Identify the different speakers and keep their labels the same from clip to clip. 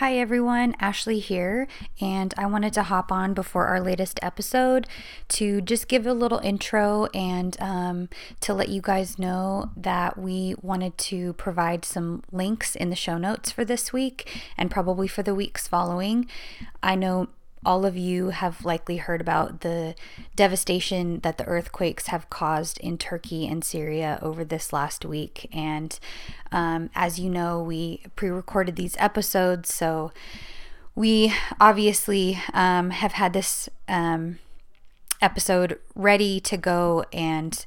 Speaker 1: Hi everyone, Ashley here, and I wanted to hop on before our latest episode to just give a little intro and um, to let you guys know that we wanted to provide some links in the show notes for this week and probably for the weeks following. I know all of you have likely heard about the devastation that the earthquakes have caused in Turkey and Syria over this last week. And um, as you know, we pre recorded these episodes. So we obviously um, have had this um, episode ready to go and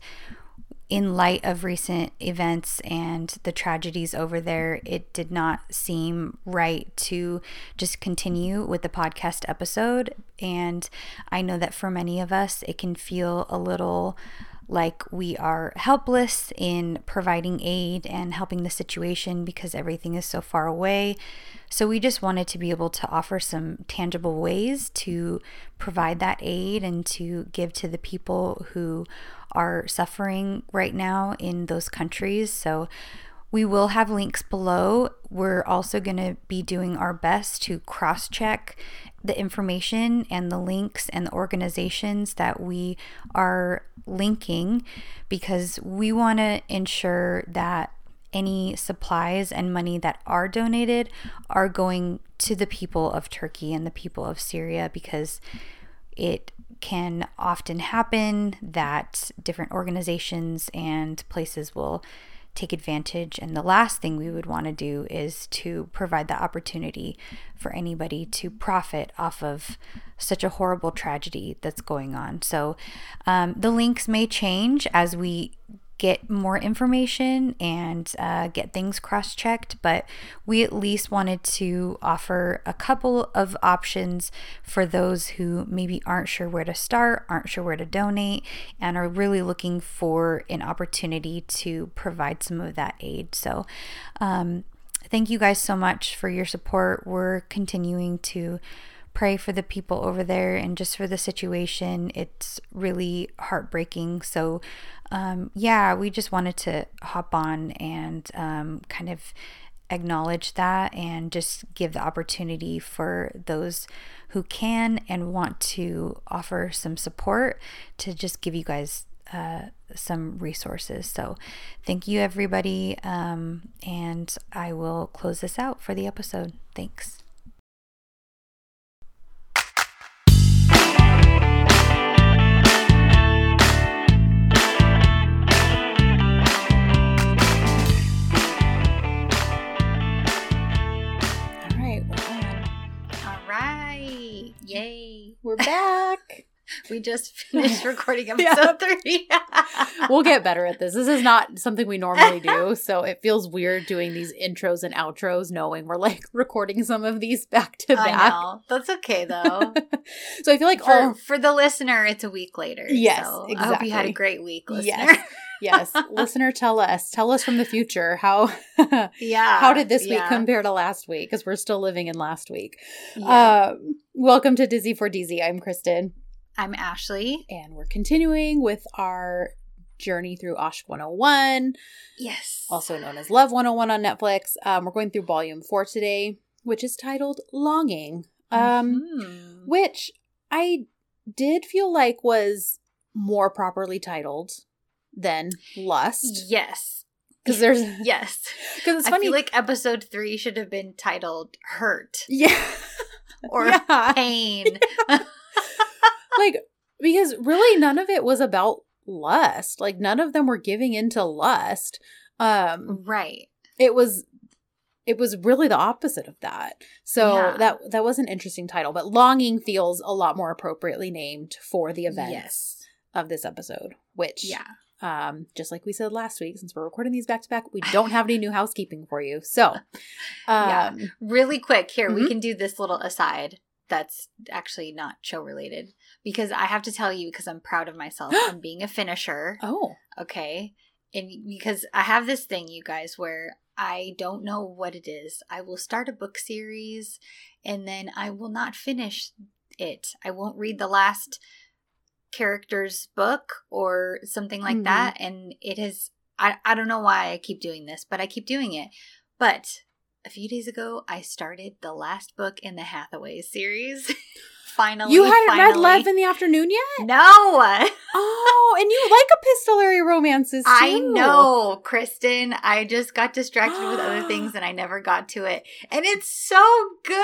Speaker 1: in light of recent events and the tragedies over there, it did not seem right to just continue with the podcast episode. And I know that for many of us, it can feel a little like we are helpless in providing aid and helping the situation because everything is so far away. So, we just wanted to be able to offer some tangible ways to provide that aid and to give to the people who are suffering right now in those countries. So we will have links below. We're also going to be doing our best to cross check the information and the links and the organizations that we are linking because we want to ensure that any supplies and money that are donated are going to the people of Turkey and the people of Syria because it can often happen that different organizations and places will take advantage. And the last thing we would want to do is to provide the opportunity for anybody to profit off of such a horrible tragedy that's going on. So um, the links may change as we get more information and uh, get things cross checked, but we at least wanted to offer a couple of options for those who maybe aren't sure where to start, aren't sure where to donate, and are really looking for an opportunity to provide some of that aid. So, um, thank you guys so much for your support. We're continuing to pray for the people over there and just for the situation. It's really heartbreaking. So, um, yeah, we just wanted to hop on and um, kind of acknowledge that and just give the opportunity for those who can and want to offer some support to just give you guys uh, some resources. So, thank you, everybody. Um, and I will close this out for the episode. Thanks. Yay.
Speaker 2: We're back.
Speaker 1: we just finished recording episode three.
Speaker 2: we'll get better at this. This is not something we normally do. So it feels weird doing these intros and outros knowing we're like recording some of these back to back. I know.
Speaker 1: That's okay though.
Speaker 2: so I feel like
Speaker 1: for,
Speaker 2: all...
Speaker 1: for the listener, it's a week later.
Speaker 2: Yes.
Speaker 1: So
Speaker 2: exactly.
Speaker 1: I hope you had a great week, listener. Yes.
Speaker 2: Yes. Listener tell us. Tell us from the future how
Speaker 1: yeah
Speaker 2: how did this week compare to last week? Because we're still living in last week. Yeah. um, welcome to dizzy for dizzy. I'm kristen.
Speaker 1: I'm ashley.
Speaker 2: And we're continuing with our journey through Aşk 101
Speaker 1: yes.
Speaker 2: also known as love 101 on netflix. Um, we're going through volume four today which is titled longing. Um, mm-hmm. which i did feel like was more properly titled than lust.
Speaker 1: Yes.
Speaker 2: Because there's
Speaker 1: yes.
Speaker 2: Because it's
Speaker 1: I
Speaker 2: funny.
Speaker 1: feel like episode three should have been titled "Hurt."
Speaker 2: Yeah.
Speaker 1: or yeah. pain.
Speaker 2: like because really none of it was about lust. Like none of them were giving into lust. Um
Speaker 1: right.
Speaker 2: It was it was really the opposite of that. So yeah. that that was an interesting title, but longing feels a lot more appropriately named for the events
Speaker 1: yes.
Speaker 2: of this episode, which
Speaker 1: yeah.
Speaker 2: Um, just like we said last week, since we're recording these back to back, we don't have any new housekeeping for you. So, um,
Speaker 1: yeah, really quick here, mm-hmm. we can do this little aside that's actually not show related because I have to tell you because I'm proud of myself. I'm being a finisher.
Speaker 2: Oh,
Speaker 1: okay, and because I have this thing, you guys, where I don't know what it is. I will start a book series and then I will not finish it. I won't read the last character's book or something like mm-hmm. that and it has I, I don't know why I keep doing this, but I keep doing it. But
Speaker 3: a few days ago, I started the last book in the Hathaway series. finally.
Speaker 2: You hadn't
Speaker 3: finally.
Speaker 2: read Love in the Afternoon yet?
Speaker 3: No.
Speaker 2: Oh, and you like epistolary romances too.
Speaker 3: I know, Kristen. I just got distracted with other things and I never got to it. And it's so good.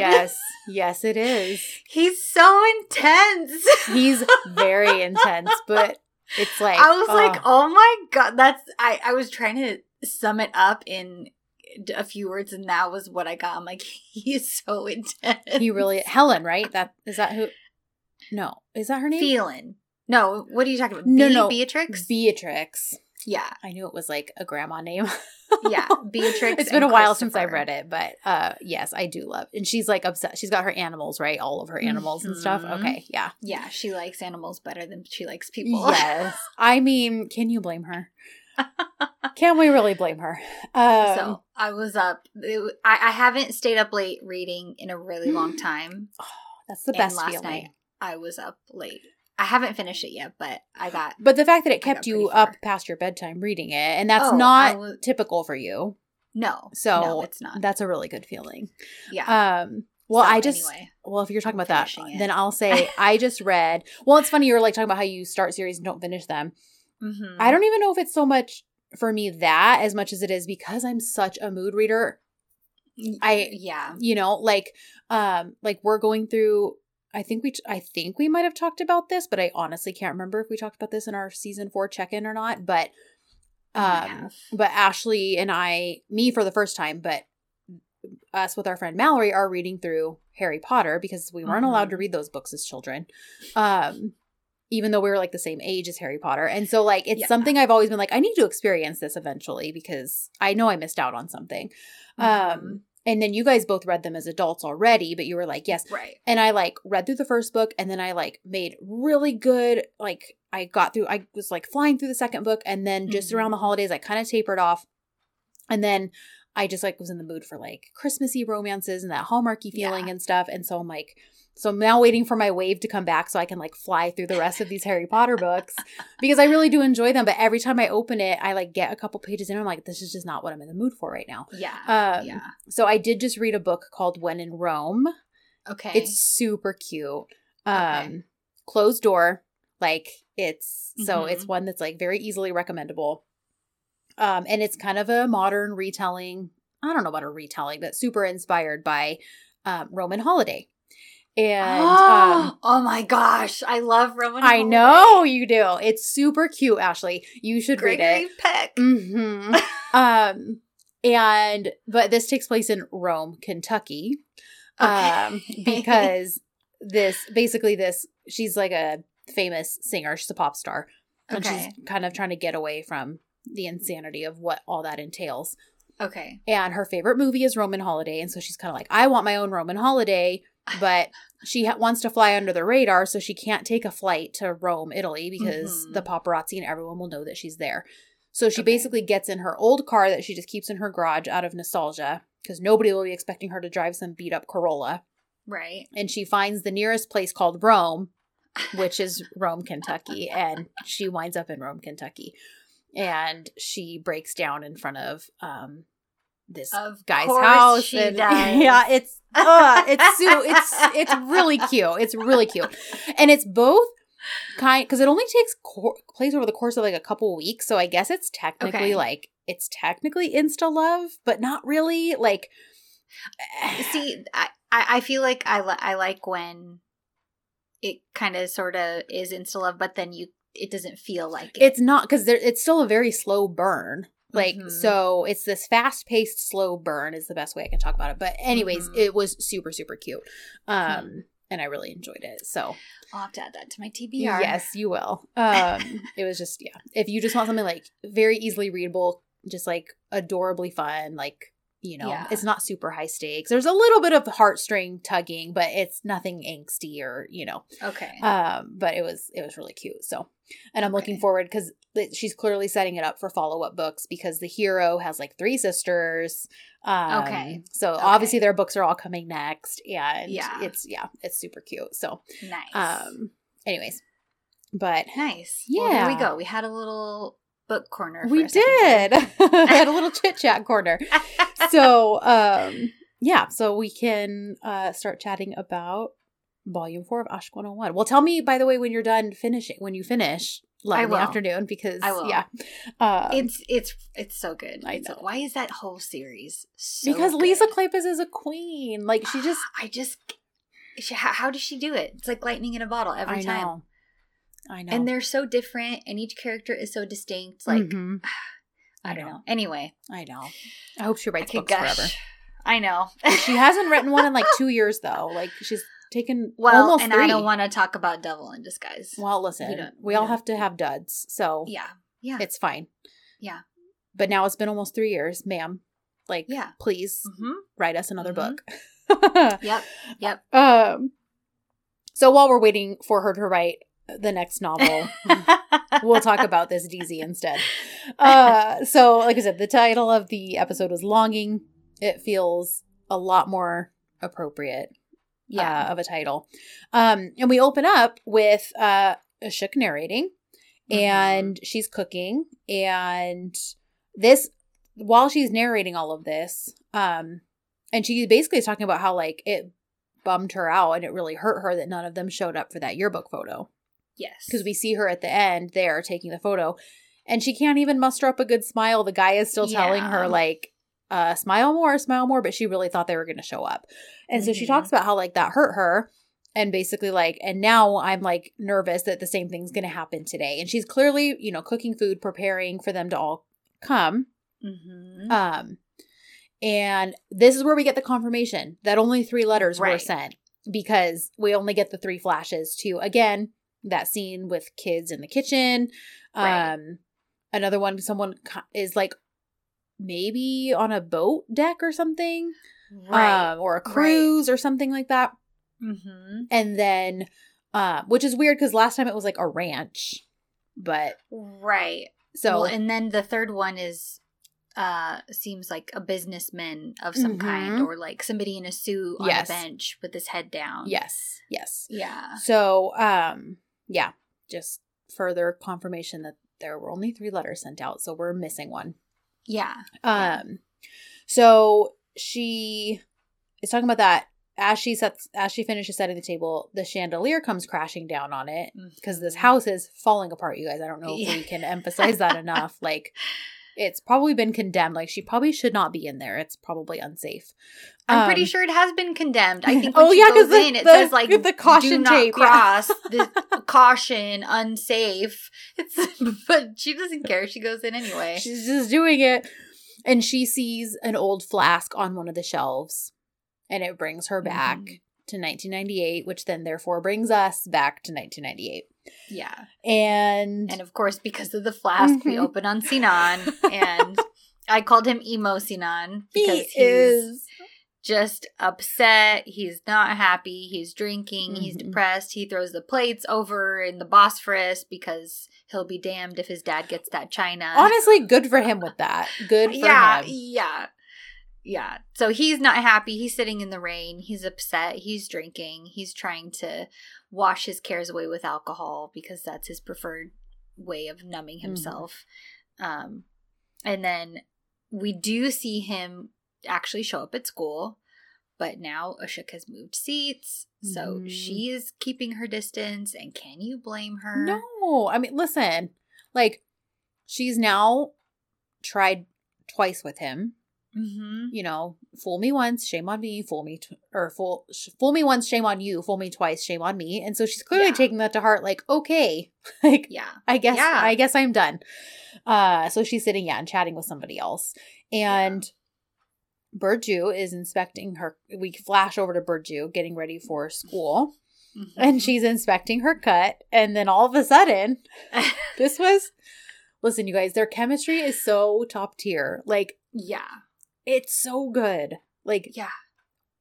Speaker 2: Yes, yes, it is.
Speaker 3: He's so intense.
Speaker 2: He's very intense, but it's like
Speaker 3: I was like,
Speaker 2: oh.
Speaker 3: oh my god, that's I I was trying to sum it up in a few words and that was what I got. I'm like, he is so intense.
Speaker 2: he really Helen, right? That is that who? No, is that her name?
Speaker 3: Phelan. No, what are you talking about?
Speaker 2: No,
Speaker 3: Be-
Speaker 2: no.
Speaker 3: Beatrix?
Speaker 2: Beatrix.
Speaker 3: yeah.
Speaker 2: I knew it was like a grandma name.
Speaker 3: Yeah. Beatrix.
Speaker 2: it's been a while since I read it, but uh yes, I do love. And she's like upset. She's got her animals, right? All of her animals and stuff.
Speaker 3: Mhm.
Speaker 2: Okay, yeah.
Speaker 3: Yeah, she likes animals better than she likes people.
Speaker 2: Yes. I mean, can you blame her? Can we really blame her? Um,
Speaker 3: so I was up. it- I, I haven't stayed up late reading in a really long time.
Speaker 2: that's the
Speaker 3: and
Speaker 2: best
Speaker 3: last
Speaker 2: feeling.
Speaker 3: night I was up late. I haven't finished it yet, but I got.
Speaker 2: But the fact that it kept you up past your bedtime reading it, and that's
Speaker 3: Oh,
Speaker 2: not
Speaker 3: was-
Speaker 2: typical for you.
Speaker 3: No.
Speaker 2: So
Speaker 3: no, it's not.
Speaker 2: That's a really good feeling.
Speaker 3: yeah.
Speaker 2: Um, well,
Speaker 3: So,
Speaker 2: I just
Speaker 3: anyway.
Speaker 2: well, if you're talking
Speaker 3: I'm
Speaker 2: about that,
Speaker 3: it.
Speaker 2: then I'll say I just read. Well, it's funny you were like talking about how you start series and don't finish them.
Speaker 3: Mhm.
Speaker 2: I don't even know if it's so much for me that as much as it is because I'm such a mood reader. I
Speaker 3: yeah.
Speaker 2: you know like um like we're going through I think we I think we might have talked about this, but I honestly can't remember if we talked about this in our season 4 check-in or not, but um but Ashley and I me for the first time, but us with our friend Mallory are reading through Harry Potter because we weren't allowed to
Speaker 3: Mhm.
Speaker 2: read those books as children. Um even though we were like the same age as Harry Potter. And so like it's
Speaker 3: Yeah.
Speaker 2: something I've always been like I need to experience this eventually because I know I missed out on something.
Speaker 3: Mhm.
Speaker 2: Um and then you guys both read them as adults already, but you were like, yes.
Speaker 3: right.
Speaker 2: And I like read through the first book and then I like made really good like I got through I was like flying through the second book and then just
Speaker 3: Mhm.
Speaker 2: around the holidays I kind of tapered off. And then I just like was in the mood for like Christmassy romances and that Hallmarky feeling
Speaker 3: Yeah.
Speaker 2: and stuff. And so I'm like, so I'm now waiting for my wave to come back so I can like fly through the rest of these Harry Potter books because I really do enjoy them. But every time I open it, I like get a couple pages in. I'm like, this is just not what I'm in the mood for right now.
Speaker 3: Yeah.
Speaker 2: Um,
Speaker 3: yeah.
Speaker 2: So I did just read a book called When in Rome.
Speaker 3: Okay.
Speaker 2: It's super cute. Um,
Speaker 3: Okay.
Speaker 2: closed door. Like it's so
Speaker 3: Mhm.
Speaker 2: it's one that's like very easily recommendable. Um, and it's kind of a modern retelling. I don't know about a retelling, but super inspired by um, Roman holiday. And um,
Speaker 3: oh my gosh, I love Roman.
Speaker 2: I know you do. It's super cute, Ashley. You should read
Speaker 3: Gregory
Speaker 2: it.
Speaker 3: Peck.
Speaker 2: hmm um, and but this takes place in Rome, Kentucky um because this basically this she's like a famous singer she's a pop star and
Speaker 3: Okay.
Speaker 2: she's kind of trying to get away from the insanity of what all that entails
Speaker 3: Okay.
Speaker 2: and her favorite movie is roman holiday and so she's kind of like i want my own roman holiday but she ha- wants to fly under the radar so she can't take a flight to rome italy because
Speaker 3: Mhm.
Speaker 2: the paparazzi and everyone will know that she's there so she
Speaker 3: Okay.
Speaker 2: basically gets in her old car that she just keeps in her garage out of nostalgia because nobody will be expecting her to drive some beat up corolla
Speaker 3: Right.
Speaker 2: and she finds the nearest place called Rome, which is Rome, Kentucky, and she winds up in Rome, Kentucky. And she breaks down in front of um this
Speaker 3: Of
Speaker 2: guy's house.
Speaker 3: she
Speaker 2: and-
Speaker 3: does.
Speaker 2: Yeah, it's uh, it's so it's it's really cute. It's really cute. And it's both kind because it only takes cor- place over the course of like a couple weeks, so I guess it's technically
Speaker 3: Okay.
Speaker 2: like it's technically insta love, but not really. Like
Speaker 3: See, I, I I feel like I li- I like when it kind of sort of is insta love, but then you it doesn't feel like it.
Speaker 2: it's not because it's still a very slow burn like
Speaker 3: Mhm.
Speaker 2: so it's this fast paced slow burn is the best way i can talk about it but anyways
Speaker 3: Mhm.
Speaker 2: it was super super cute um
Speaker 3: Hmm.
Speaker 2: and i really enjoyed it so
Speaker 3: I'll have to add that to my TBR.
Speaker 2: yes you will um it was just yeah if you just want something like very easily readable just like adorably fun like you know
Speaker 3: Yeah.
Speaker 2: it's not super high stakes there's a little bit of heartstring tugging but it's nothing angsty or you know
Speaker 3: Okay.
Speaker 2: um but it was it was really cute so and i'm looking forward because she's clearly setting it up for follow-up books because the hero has like three sisters um
Speaker 3: Okay.
Speaker 2: so
Speaker 3: Okay.
Speaker 2: obviously their books are all coming next and
Speaker 3: Yeah.
Speaker 2: it's yeah it's super cute so
Speaker 3: nice.
Speaker 2: um anyways but
Speaker 3: nice. Well, there we go. We had a little book corner.
Speaker 2: we did. I had a little chit chat corner. so, um, yeah, so we can uh, start chatting about volume four of Aşk 101. Well, tell me, by the way, when you're done finishing, when you finish, like in the afternoon, because
Speaker 3: I will.
Speaker 2: yeah, uh,
Speaker 3: It's it's it's so good.
Speaker 2: I know.
Speaker 3: why is that whole series so
Speaker 2: because Lisa
Speaker 3: good?
Speaker 2: Kleypas is a queen. Like she just,
Speaker 3: I just she, how, how does she do it? It's like lightning in a bottle every
Speaker 2: I
Speaker 3: time.
Speaker 2: know, I know,
Speaker 3: And they're so different, and each character is so distinct. Like
Speaker 2: Mhm.
Speaker 3: I don't know. Anyway,
Speaker 2: I know. I hope she writes books
Speaker 3: gush.
Speaker 2: forever.
Speaker 3: I know.
Speaker 2: She hasn't written one in like two years though. Like she's taken
Speaker 3: well,
Speaker 2: almost
Speaker 3: and
Speaker 2: three.
Speaker 3: I don't want to talk about Devil in Disguise.
Speaker 2: Well, listen,
Speaker 3: We
Speaker 2: we,
Speaker 3: don't- we
Speaker 2: all have to have duds, so
Speaker 3: yeah, yeah,
Speaker 2: it's fine.
Speaker 3: Yeah.
Speaker 2: But now it's been almost three years, ma'am. Like,
Speaker 3: yeah.
Speaker 2: please
Speaker 3: hmm
Speaker 2: write us another
Speaker 3: Mhm.
Speaker 2: book.
Speaker 3: Yep, yep.
Speaker 2: Um. So while we're waiting for her to write the next novel, we'll talk about this dizi instead. Uh, so like I said, the title of the episode was "Longing." It feels a lot more appropriate
Speaker 3: yeah.
Speaker 2: uh, of a title. Um, and we open up with uh, Işık narrating,
Speaker 3: Mm-hmm.
Speaker 2: and she's cooking, and this while she's narrating all of this, um, and she basically is talking about how like it bummed her out and it really hurt her that none of them showed up for that yearbook photo
Speaker 3: yes,
Speaker 2: because we see her at the end there taking the photo, and she can't even muster up a good smile. The guy is still telling
Speaker 3: Yeah.
Speaker 2: her like. Uh, smile more, smile more, but she really thought they were going to show up. And so she
Speaker 3: Mhm.
Speaker 2: talks about how like that hurt her and basically like and now I'm like nervous that the same thing's going to happen today. And she's clearly, you know, cooking food, preparing for them to all come.
Speaker 3: hmm
Speaker 2: Um and this is where we get the confirmation that only 3 letters were sent because we only get the 3 flashes to again that scene with kids in the kitchen.
Speaker 3: Right.
Speaker 2: Um another one someone is like maybe on a boat deck or something
Speaker 3: right.
Speaker 2: um, or a cruise or something like that.
Speaker 3: mm-hmm.
Speaker 2: And then, uh, which is weird because last time it was like a ranch, but
Speaker 3: Right.
Speaker 2: so
Speaker 3: well, and then the third one is uh seems like a businessman of some kind
Speaker 2: Mhm.
Speaker 3: or like somebody in a suit on
Speaker 2: Yes.
Speaker 3: a bench with his head down.
Speaker 2: yes, yes.
Speaker 3: Yeah.
Speaker 2: So, um, yeah, just further confirmation that there were only three letters sent out, so we're missing one.
Speaker 3: Yeah.
Speaker 2: Um, so she is talking about that as she sets as she finishes setting the table, the chandelier comes crashing down on it because this
Speaker 3: Mhm.
Speaker 2: house is falling apart. You guys, I don't know if
Speaker 3: Yeah.
Speaker 2: we can emphasize that enough. Like, it's probably been condemned. Like, she probably should not be in there. It's probably unsafe.
Speaker 3: I'm pretty
Speaker 2: Um,
Speaker 3: sure it has been condemned. I think
Speaker 2: Oh,
Speaker 3: she
Speaker 2: yeah, 'cause
Speaker 3: goes in, it
Speaker 2: the-
Speaker 3: says like
Speaker 2: the caution tape, yeah.
Speaker 3: cross the caution unsafe. It's but she doesn't care. She goes in anyway.
Speaker 2: She's just doing it. And she sees an old flask on one of the shelves, and it brings her back
Speaker 3: Mhm.
Speaker 2: to 1998, which then therefore brings us back to 1998.
Speaker 3: Yeah.
Speaker 2: And,
Speaker 3: And of course, because of the flask, we
Speaker 2: Mhm.
Speaker 3: open on Sinan, and I called him emo Sinan
Speaker 2: he
Speaker 3: because he's
Speaker 2: is
Speaker 3: just upset. He's not happy. He's drinking. He's
Speaker 2: Mhm.
Speaker 3: depressed. He throws the plates over in the Bosphorus because he'll be damned if his dad gets that china.
Speaker 2: honestly good for him with that. Good for
Speaker 3: yeah,
Speaker 2: him.
Speaker 3: yeah, yeah. So he's not happy. He's sitting in the rain. He's upset. He's drinking. He's trying to wash his cares away with alcohol because that's his preferred way of numbing
Speaker 2: Mm-hmm.
Speaker 3: himself. Um, and then we do see him actually show up at school. But now Işık has moved seats, so
Speaker 2: Mhm.
Speaker 3: she is keeping her distance. And can you blame her?
Speaker 2: No, I mean, listen, like she's now tried twice with him.
Speaker 3: Mm-hmm.
Speaker 2: You know, fool me once, shame on me. Fool me, tw- or fool sh- fool me once, shame on you. Fool me twice, shame on me. And so she's clearly
Speaker 3: Yeah.
Speaker 2: taking that to heart. Like, okay, like
Speaker 3: Yeah.
Speaker 2: I guess
Speaker 3: Yeah.
Speaker 2: I guess I'm done. Uh, so she's sitting, yeah, and chatting with somebody else, and. Burcu is inspecting her. We flash over to Burcu getting ready for school,
Speaker 3: Mhm.
Speaker 2: and she's inspecting her cut. And then all of a sudden, this was listen, you guys, their chemistry is so top tier. Like,
Speaker 3: yeah.
Speaker 2: It's so good. Like,
Speaker 3: Yeah.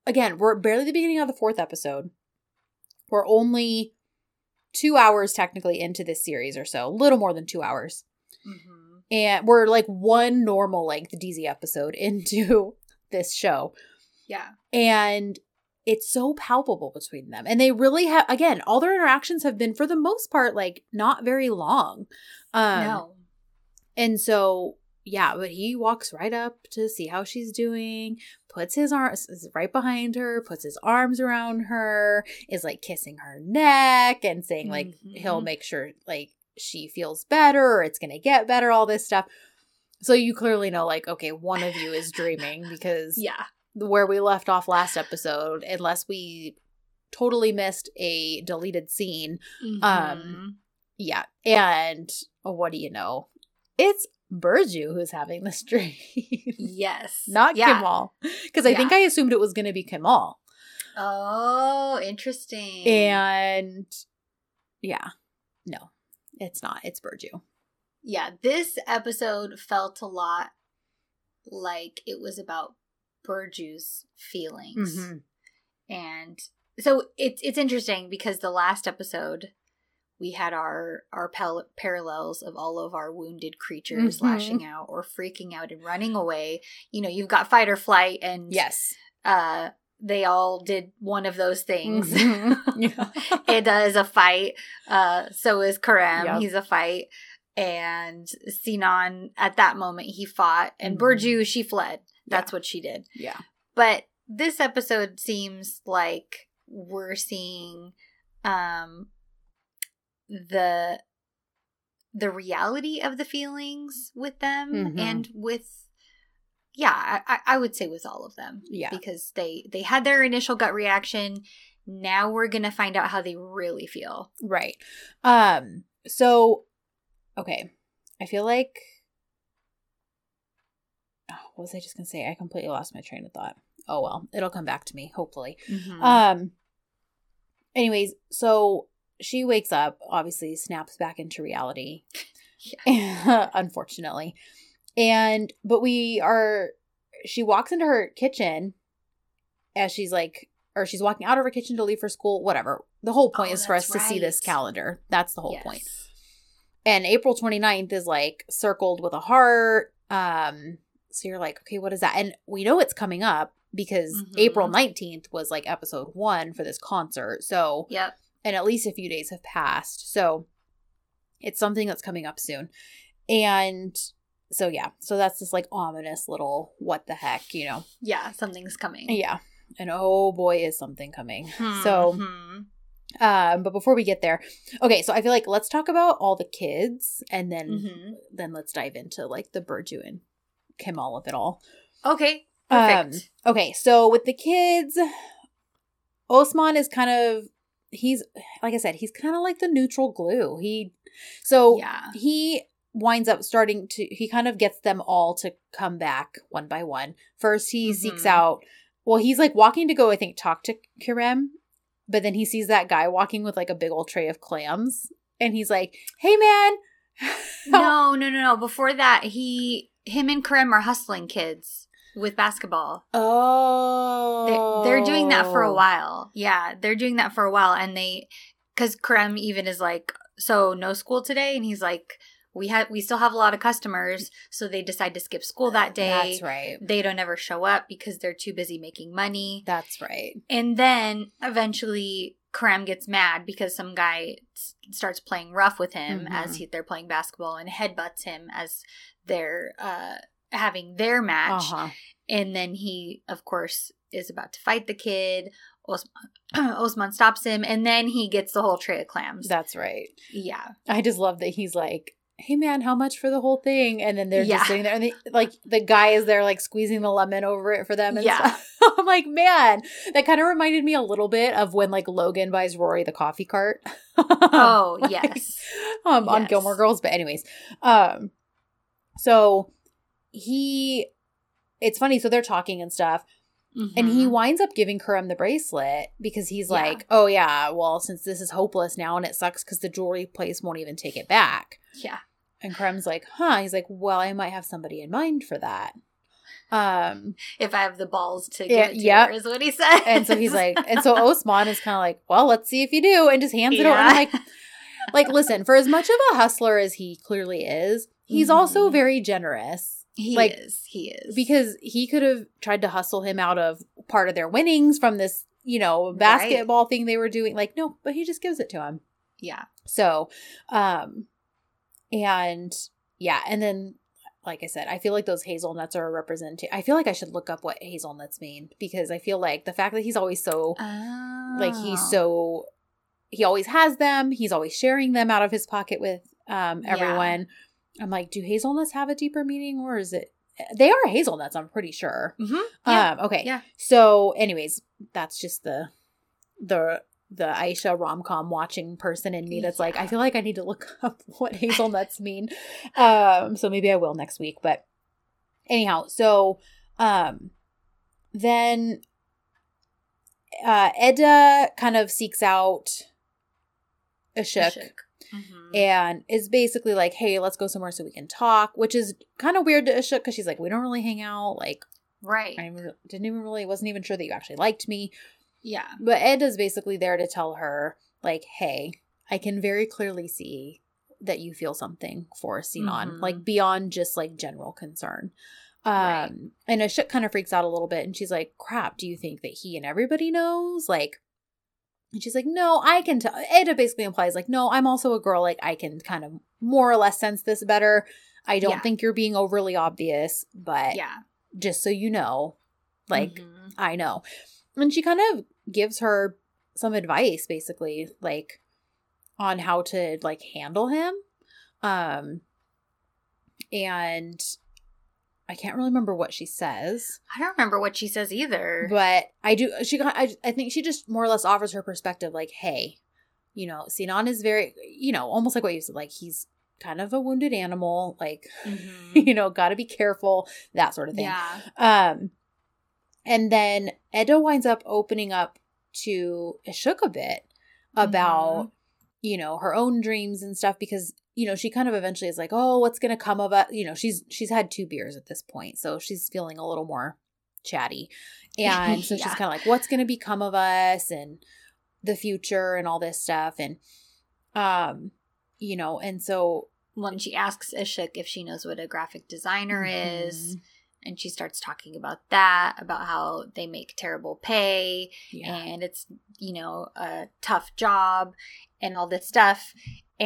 Speaker 2: again, we're barely the beginning of the fourth episode. We're only two hours technically into this series or so, a little more than two hours.
Speaker 3: Mm-hmm.
Speaker 2: And we're like one normal length dizi episode into this show.
Speaker 3: Yeah.
Speaker 2: And it's so palpable between them. And they really have, again, all their interactions have been, for the most part, like not very long. Um,
Speaker 3: no.
Speaker 2: And so, yeah, but he walks right up to see how she's doing, puts his arms is right behind her, puts his arms around her, is like kissing her neck and saying like
Speaker 3: Mhm.
Speaker 2: he'll make sure like she feels better or it's going to get better all this stuff. So you clearly know like okay, one of you is dreaming because
Speaker 3: Yeah.
Speaker 2: where we left off last episode unless we totally missed a deleted scene. Um, Yeah. And what do you know? It's Burcu who's having this dream.
Speaker 3: yes.
Speaker 2: Not
Speaker 3: yeah.
Speaker 2: Kemal. Because I think I assumed it was going to be Kemal.
Speaker 3: Oh, interesting.
Speaker 2: And yeah, no, it's not. It's Burcu.
Speaker 3: yeah, this episode felt a lot like it was about Burcu's feelings.
Speaker 2: Mm-hmm.
Speaker 3: And so it's it's interesting because the last episode we had our our pal- parallels of all of our wounded creatures
Speaker 2: Mhm.
Speaker 3: lashing out or freaking out and running away. You know, you've got fight or flight and
Speaker 2: Yes.
Speaker 3: uh they all did one of those things.
Speaker 2: Mhm. yeah.
Speaker 3: Eda is a fight. Uh, so is Kerem.
Speaker 2: Yep.
Speaker 3: He's a fight. And Sinan, at that moment, he fought. And
Speaker 2: Mhm.
Speaker 3: Burcu, she fled. That's
Speaker 2: Yeah.
Speaker 3: what she did.
Speaker 2: Yeah.
Speaker 3: But this episode seems like we're seeing um, the the reality of the feelings with them
Speaker 2: Mhm.
Speaker 3: and with yeah I, I would say with all of them
Speaker 2: Yeah.
Speaker 3: because they they had their initial gut reaction now we're gonna find out how they really feel
Speaker 2: Right. Um, so okay. I feel like oh, what was I just gonna say? I completely lost my train of thought. Oh well, it'll come back to me, hopefully. Um anyways, so she wakes up, obviously snaps back into reality. unfortunately. And but we are she walks into her kitchen as she's like or she's walking out of her kitchen to leave for school, whatever. The whole point
Speaker 3: Oh,
Speaker 2: is for us
Speaker 3: that's
Speaker 2: to see this calendar. That's the whole
Speaker 3: Yes.
Speaker 2: point. And April 29th is like circled with a heart. Um so you're like, okay, what is that? And we know it's coming up because
Speaker 3: Mhm.
Speaker 2: April 19th was like episode 1 for this concert. So
Speaker 3: yep
Speaker 2: and at least a few days have passed. So it's something that's coming up soon. And so yeah, so that's this like ominous little what the heck, you know.
Speaker 3: yeah something's coming
Speaker 2: Yeah. And oh boy is something coming. So
Speaker 3: Mhm.
Speaker 2: um but before we get there, okay, so I feel like let's talk about all the kids and then
Speaker 3: Mhm.
Speaker 2: then let's dive into like the Burcu and Kemal of it all.
Speaker 3: okay
Speaker 2: Um,
Speaker 3: perfect
Speaker 2: Okay, so with the kids, Osman is kind of he's like I said, he's kind of like the neutral glue. He so
Speaker 3: yeah
Speaker 2: he winds up starting to he kind of gets them all to come back one by one. First he seeks
Speaker 3: Mhm.
Speaker 2: out well, he's like walking to go, I think, talk to Kerem, but then he sees that guy walking with like a big old tray of clams, and he's like, Hey man,
Speaker 3: no no no no before that he him and Kerem are hustling kids with basketball
Speaker 2: Oh
Speaker 3: They're, they're doing that for a while. Yeah, they're doing that for a while, and they, because Kerem even is like, so no school today, and he's like, we have, we still have a lot of customers, so they decide to skip school that day.
Speaker 2: That's right.
Speaker 3: They don't ever show up because they're too busy making money.
Speaker 2: That's right.
Speaker 3: And then eventually, Kerem gets mad because some guy s- starts playing rough with him
Speaker 2: Mhm.
Speaker 3: as he, they're playing basketball and headbutts him as they're uh, having their match.
Speaker 2: Uh-huh.
Speaker 3: And then he, of course, is about to fight the kid. Osman, Osman stops him, and then he gets the whole tray of clams.
Speaker 2: That's right.
Speaker 3: yeah.
Speaker 2: I just love that he's like, "Hey man, how much for the whole thing?" And then they're
Speaker 3: Yeah.
Speaker 2: just sitting there, and they, like the guy is there, like squeezing the lemon over it for them. And
Speaker 3: Yeah.
Speaker 2: I'm like, man, that kind of reminded me a little bit of when like Logan buys Rory the coffee cart.
Speaker 3: Oh,
Speaker 2: Like,
Speaker 3: yes.
Speaker 2: um, on Gilmore Girls. But anyways, um, so he, it's funny. So they're talking and stuff. And he
Speaker 3: Mhm.
Speaker 2: winds up giving Kerem the bracelet because he's
Speaker 3: Yeah.
Speaker 2: like, oh, yeah, well, since this is hopeless now and it sucks because the jewelry place won't even take it back.
Speaker 3: Yeah.
Speaker 2: And Kerem's like, huh. He's like, well, I might have somebody in mind for that. Um,
Speaker 3: If I have the balls to
Speaker 2: Yeah,
Speaker 3: give it to
Speaker 2: yep.
Speaker 3: her, is what he said.
Speaker 2: and so he's like, and so Osman is kind of like, well, let's see if you do, and just hands it over. And I'm like, like, listen, for as much of a hustler as he clearly is, he's also
Speaker 3: Mhm.
Speaker 2: very generous.
Speaker 3: He
Speaker 2: like,
Speaker 3: is. He is.
Speaker 2: because he could have tried to hustle him out of part of their winnings from this, you know,
Speaker 3: Right.
Speaker 2: basketball thing they were doing. Like, no, but he just gives it to him.
Speaker 3: yeah.
Speaker 2: So, um, and yeah, and then like I said, I feel like those hazelnuts are a representation. I feel like I should look up what hazelnuts mean because I feel like the fact that he's always so
Speaker 3: Oh.
Speaker 2: like he's so he always has them. He's always sharing them out of his pocket with um
Speaker 3: Yeah.
Speaker 2: I'm like, do hazelnuts have a deeper meaning or is it they are hazelnuts, I'm pretty sure.
Speaker 3: Mhm. Yeah.
Speaker 2: Um okay.
Speaker 3: Yeah.
Speaker 2: So anyways, that's just the the the Aisha rom com watching person in me that's like, I feel like I need to look up what hazelnuts mean. Um, so maybe I will next week. But anyhow, so um then uh Eda kind of seeks out Işık
Speaker 3: Işık. Mhm.
Speaker 2: and is basically like, hey, let's go somewhere so we can talk, which is kind of weird to Işık because she's like, we don't really hang out. Like,
Speaker 3: right.
Speaker 2: I didn't even really, wasn't even sure that you actually liked me.
Speaker 3: yeah.
Speaker 2: But Ed is basically there to tell her, like, hey, I can very clearly see that you feel something for Sinan,
Speaker 3: Mhm.
Speaker 2: like beyond just like general concern. Um,
Speaker 3: Right.
Speaker 2: and Işık kind of freaks out a little bit and she's like, crap, do you think that he and everybody knows? Like, and she's like, no, I can tell. Eda basically implies, like, no, I'm also a girl. Like, I can kind of more or less sense this better. I don't
Speaker 3: Yeah.
Speaker 2: think you're being overly obvious, but
Speaker 3: Yeah.
Speaker 2: just so you know, like,
Speaker 3: Mhm.
Speaker 2: I know. And she kind of gives her some advice basically like on how to like handle him. Um and I can't really remember what she says,
Speaker 3: I don't remember what she says either.
Speaker 2: but I do she got I I think she just more or less offers her perspective like, "Hey, you know, Sinan is very, you know, almost like what you said like he's kind of a wounded animal, like
Speaker 3: Mhm.
Speaker 2: you know, got to be careful, that sort of thing."
Speaker 3: yeah.
Speaker 2: Um, and then Eda winds up opening up to Işık a bit about, you know, her own dreams and stuff because, you know, she kind of eventually is like, oh, what's gonna come of it? You know, she's she's had two beers at this point, so she's feeling a little more chatty. And so she's kind of like, what's gonna become of us and the future and all this stuff. And um, you know, and so
Speaker 3: When she asks Işık if she knows what a graphic designer is,
Speaker 2: Mhm.
Speaker 3: and she starts talking about that, about how they make terrible pay,
Speaker 2: yeah.
Speaker 3: and it's you know a tough job and all this stuff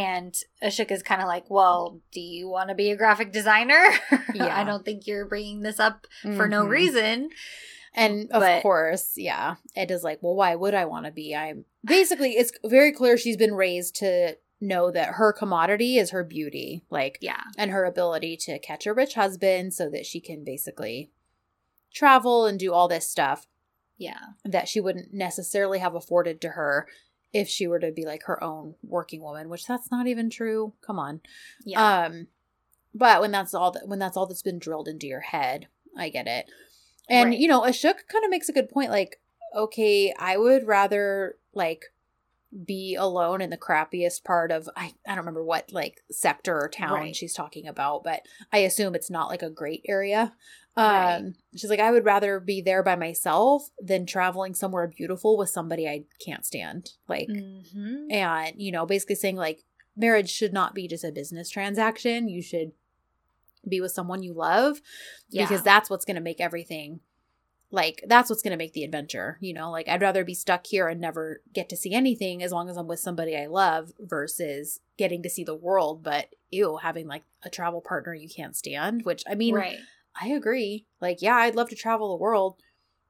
Speaker 3: and Işık is kind of like well do you want to be a graphic designer
Speaker 2: Yeah.
Speaker 3: i don't think you're bringing this up for no
Speaker 2: Mhm.
Speaker 3: reason
Speaker 2: And of
Speaker 3: But-
Speaker 2: course, yeah, Ed is like, well, why would I want to be? I'm basically, it's very clear she's been raised to know that her commodity is her beauty, like,
Speaker 3: yeah
Speaker 2: and her ability to catch a rich husband so that she can basically travel and do all this stuff
Speaker 3: yeah
Speaker 2: that she wouldn't necessarily have afforded to her if she were to be like her own working woman, which that's not even true. Come on.
Speaker 3: yeah
Speaker 2: Um, but when that's all that when that's all that's been drilled into your head, I get it. And
Speaker 3: Right.
Speaker 2: you know, Işık kind of makes a good point. Like, okay, I would rather like be alone in the crappiest part of I I don't remember what like sector or town
Speaker 3: Right.
Speaker 2: she's talking about, but I assume it's not like a great area. Um,
Speaker 3: Right.
Speaker 2: she's like, I would rather be there by myself than traveling somewhere beautiful with somebody I can't stand. Like,
Speaker 3: mm-hmm.
Speaker 2: and you know basically saying like marriage should not be just a business transaction you should be with someone you love because that's what's going to make everything like that's what's going to make the adventure you know? Like i'd rather be stuck here and never get to see anything as long as i'm with somebody i love versus getting to see the world but ew having like a travel partner you can't stand which i mean
Speaker 3: right.
Speaker 2: I agree. Like yeah i'd love to travel the world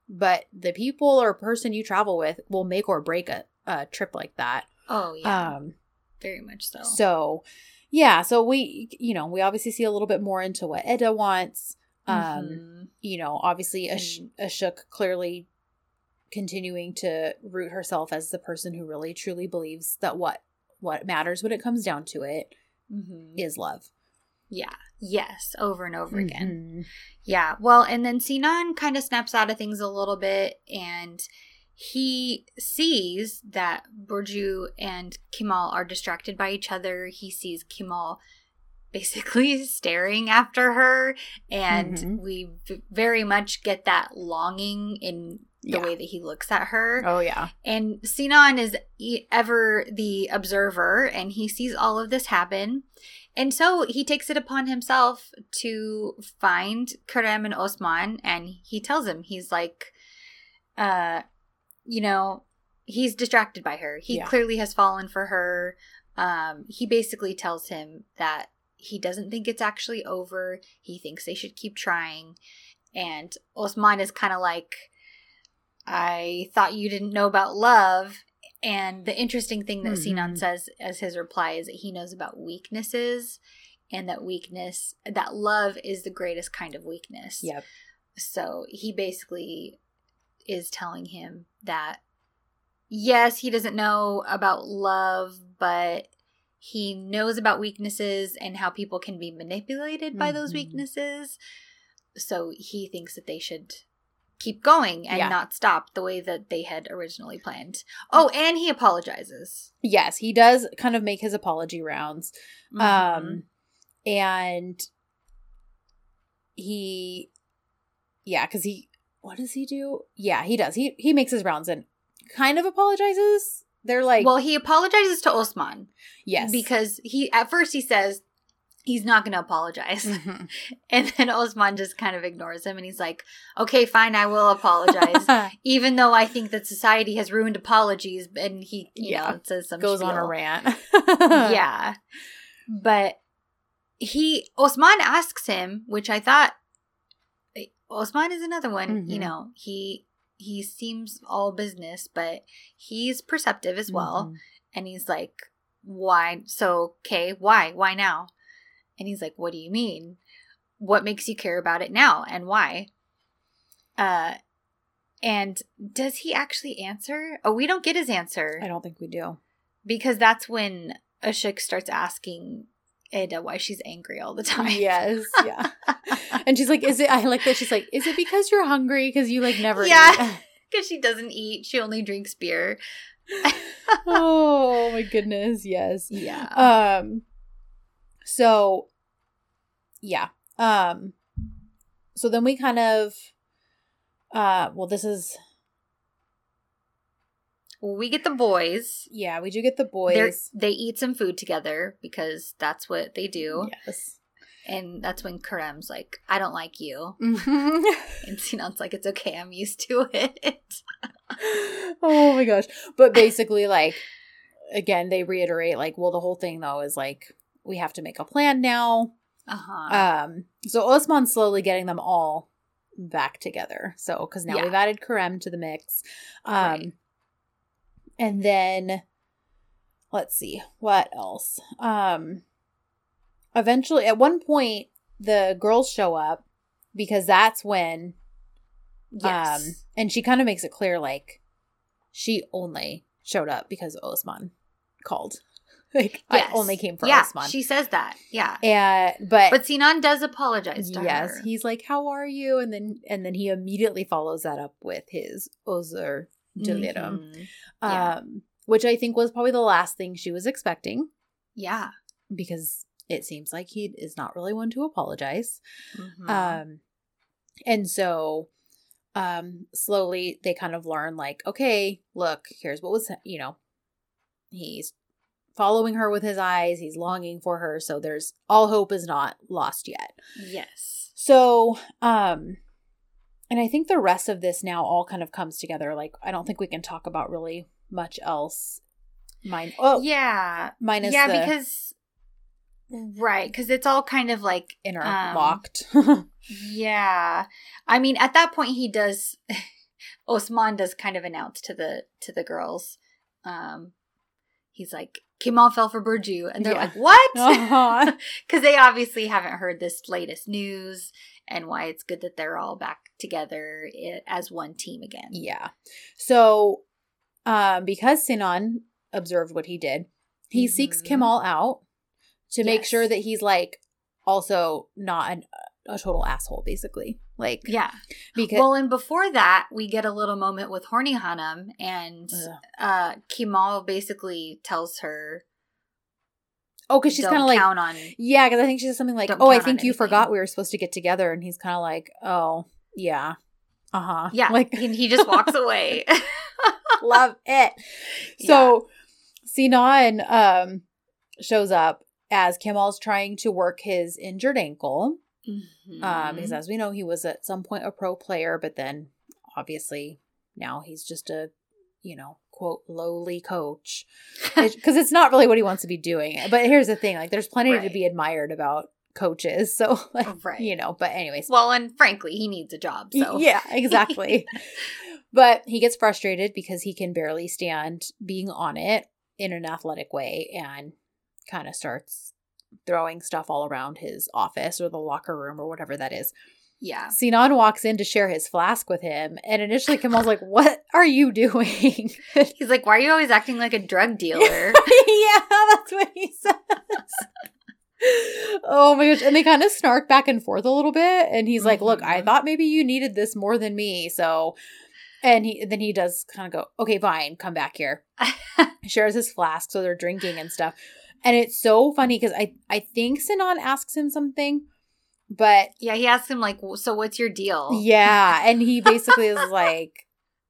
Speaker 2: but the people or person you travel with will make or break a, a trip like that.
Speaker 3: Oh yeah.
Speaker 2: Um
Speaker 3: very much so.
Speaker 2: so yeah so we you know we obviously see a little bit more into what Eda wants um
Speaker 3: Mhm.
Speaker 2: you know obviously Ash- Işık clearly continuing to root herself as the person who really truly believes that what what matters when it comes down to it
Speaker 3: Mhm.
Speaker 2: is love
Speaker 3: yeah yes over and over again
Speaker 2: Mhm.
Speaker 3: Yeah. Well, and then Sinan kind of snaps out of things a little bit and he sees that Burcu and Kemal are distracted by each other. He sees Kemal basically staring after her and
Speaker 2: Mhm.
Speaker 3: we v- very much get that longing in the
Speaker 2: Yeah.
Speaker 3: way that he looks at her.
Speaker 2: oh yeah
Speaker 3: And Sinan is e- ever the observer and he sees all of this happen. And so he takes it upon himself to find Kerem and Osman and he tells him, he's like, uh, you know, he's distracted by her. He
Speaker 2: Yeah.
Speaker 3: clearly has fallen for her. Um, he basically tells him that he doesn't think it's actually over. He thinks they should keep trying. And Osman is kind of like, I thought you didn't know about love. And the interesting thing that mm-hmm. Sinan says as his reply is that he knows about weaknesses and that weakness, that love is the greatest kind of weakness.
Speaker 2: Yep.
Speaker 3: So he basically is telling him that yes, he doesn't know about love, but he knows about weaknesses and how people can be manipulated by mm-hmm. those weaknesses. So he thinks that they should keep going and yeah. not stop the way that they had originally planned. Oh, and he apologizes.
Speaker 2: Yes, he does kind of make his apology rounds. Mm-hmm. Um and he yeah, cuz he what does he do? Yeah, he does. He he makes his rounds and kind of apologizes. They're like
Speaker 3: Well, he apologizes to Osman.
Speaker 2: Yes.
Speaker 3: Because he at first he says he's not going to apologize. Mm-hmm. And then Osman just kind of ignores him and he's like, okay, fine, I will apologize. Even though I think that society has ruined apologies. And he, you yeah. know, says some
Speaker 2: Goes spiel. on a rant.
Speaker 3: yeah. But he, Osman asks him, which I thought, Osman is another one, mm-hmm. you know, he, he seems all business, but he's perceptive as well. Mm-hmm. And he's like, why? So, okay, why? Why now? And he's like, What do you mean? What makes you care about it now and why? Uh, and does he actually answer? Oh, we don't get his answer.
Speaker 2: I don't think we do.
Speaker 3: Because that's when Işık starts asking Eda why she's angry all the time.
Speaker 2: Yes, yeah. and she's like, "Is it?" I like that. She's like, "Is it because you're hungry? Because you like never
Speaker 3: yeah, because she doesn't eat. She only drinks beer."
Speaker 2: oh my goodness! Yes.
Speaker 3: Yeah.
Speaker 2: Um. So, yeah. Um, so then we kind of, uh, well, this is.
Speaker 3: We get the boys.
Speaker 2: Yeah, we do get the boys. They're,
Speaker 3: they eat some food together because that's what they do.
Speaker 2: Yes.
Speaker 3: And that's when Kerem's like, I don't like you. Mm-hmm. and Sinan's like, it's okay, I'm used to it.
Speaker 2: oh my gosh. But basically, like, again, they reiterate, like, well, the whole thing, though, is like, we have to make a plan now.
Speaker 3: Uh-huh.
Speaker 2: Um, so Osman's slowly getting them all back together. So, because now yeah. we've added Kerem to the mix. Um, right. And then let's see what else. Um, eventually, at one point, the girls show up because that's when, yes. um, and she kind of makes it clear like she only showed up because Osman called. like yes. I only came for
Speaker 3: yeah,
Speaker 2: Osman.
Speaker 3: She says that. Yeah.
Speaker 2: And but
Speaker 3: But Sinan does apologize to yes,
Speaker 2: her. he's like, How are you? And then and then he immediately follows that up with his Özür Dilerim. Mm-hmm. Yeah. Um which I think was probably the last thing she was expecting.
Speaker 3: Yeah.
Speaker 2: Because it seems like he is not really one to apologize. Mm-hmm. Um and so um slowly they kind of learn like, okay, look, here's what was you know, he's following her with his eyes. He's longing for her. So there's all hope is not lost yet.
Speaker 3: Yes.
Speaker 2: So, um, and I think the rest of this now all kind of comes together. Like, I don't think we can talk about really much else. Mine. Oh,
Speaker 3: yeah.
Speaker 2: Minus
Speaker 3: yeah, the, because right, because it's all kind of like
Speaker 2: interlocked.
Speaker 3: Um, yeah, I mean, at that point, he does. Osman does kind of announce to the to the girls, um, he's like, Kemal fell for Burcu. And they're yeah. like, what? Because uh-huh. they obviously haven't heard this latest news and why it's good that they're all back together as one team again.
Speaker 2: Yeah. So, um, because Sinan observed what he did, he mm-hmm. seeks Kemal out to yes. make sure that he's like also not an, a total asshole, basically. Like,
Speaker 3: yeah. Because well, and before that, we get a little moment with Horny Hanum, and uh, Kemal basically tells her.
Speaker 2: Oh, because she's kind of like on. Yeah, because I think she says something like, "Oh, I think you forgot we were supposed to get together," and he's kind of like, "Oh, yeah, uh huh."
Speaker 3: Yeah, like and he just walks away.
Speaker 2: Love it. So, yeah. Sinan um shows up as Kemal's trying to work his injured ankle. Mm-hmm. Um, because as we know, he was at some point a pro player, but then obviously now he's just a you know, quote, lowly coach. Because it's not really what he wants to be doing. But here's the thing like, there's plenty
Speaker 3: Right.
Speaker 2: to be admired about coaches. So, like,
Speaker 3: Right.
Speaker 2: you know, but, anyways.
Speaker 3: Well, and frankly, he needs a job. So
Speaker 2: Yeah, exactly. but he gets frustrated because he can barely stand being on it in an athletic way and kind of starts throwing stuff all around his office or the locker room or whatever that is.
Speaker 3: yeah.
Speaker 2: Sinan walks in to share his flask with him, and initially Kemal's like, What are you doing?
Speaker 3: He's like, "Why are you always acting like a drug dealer?"
Speaker 2: yeah, that's what he says. oh my gosh. And they kind of snark back and forth a little bit. And he's like, Look, I
Speaker 3: Mhm.
Speaker 2: thought maybe you needed this more than me. So, and he then he does kind of go, Okay, fine, come back here. Shares his flask. So they're drinking and stuff. And it's so funny because I, I think Sinan asks him something, but
Speaker 3: yeah, he asks him like, "So what's your deal?"
Speaker 2: yeah, and he basically is like,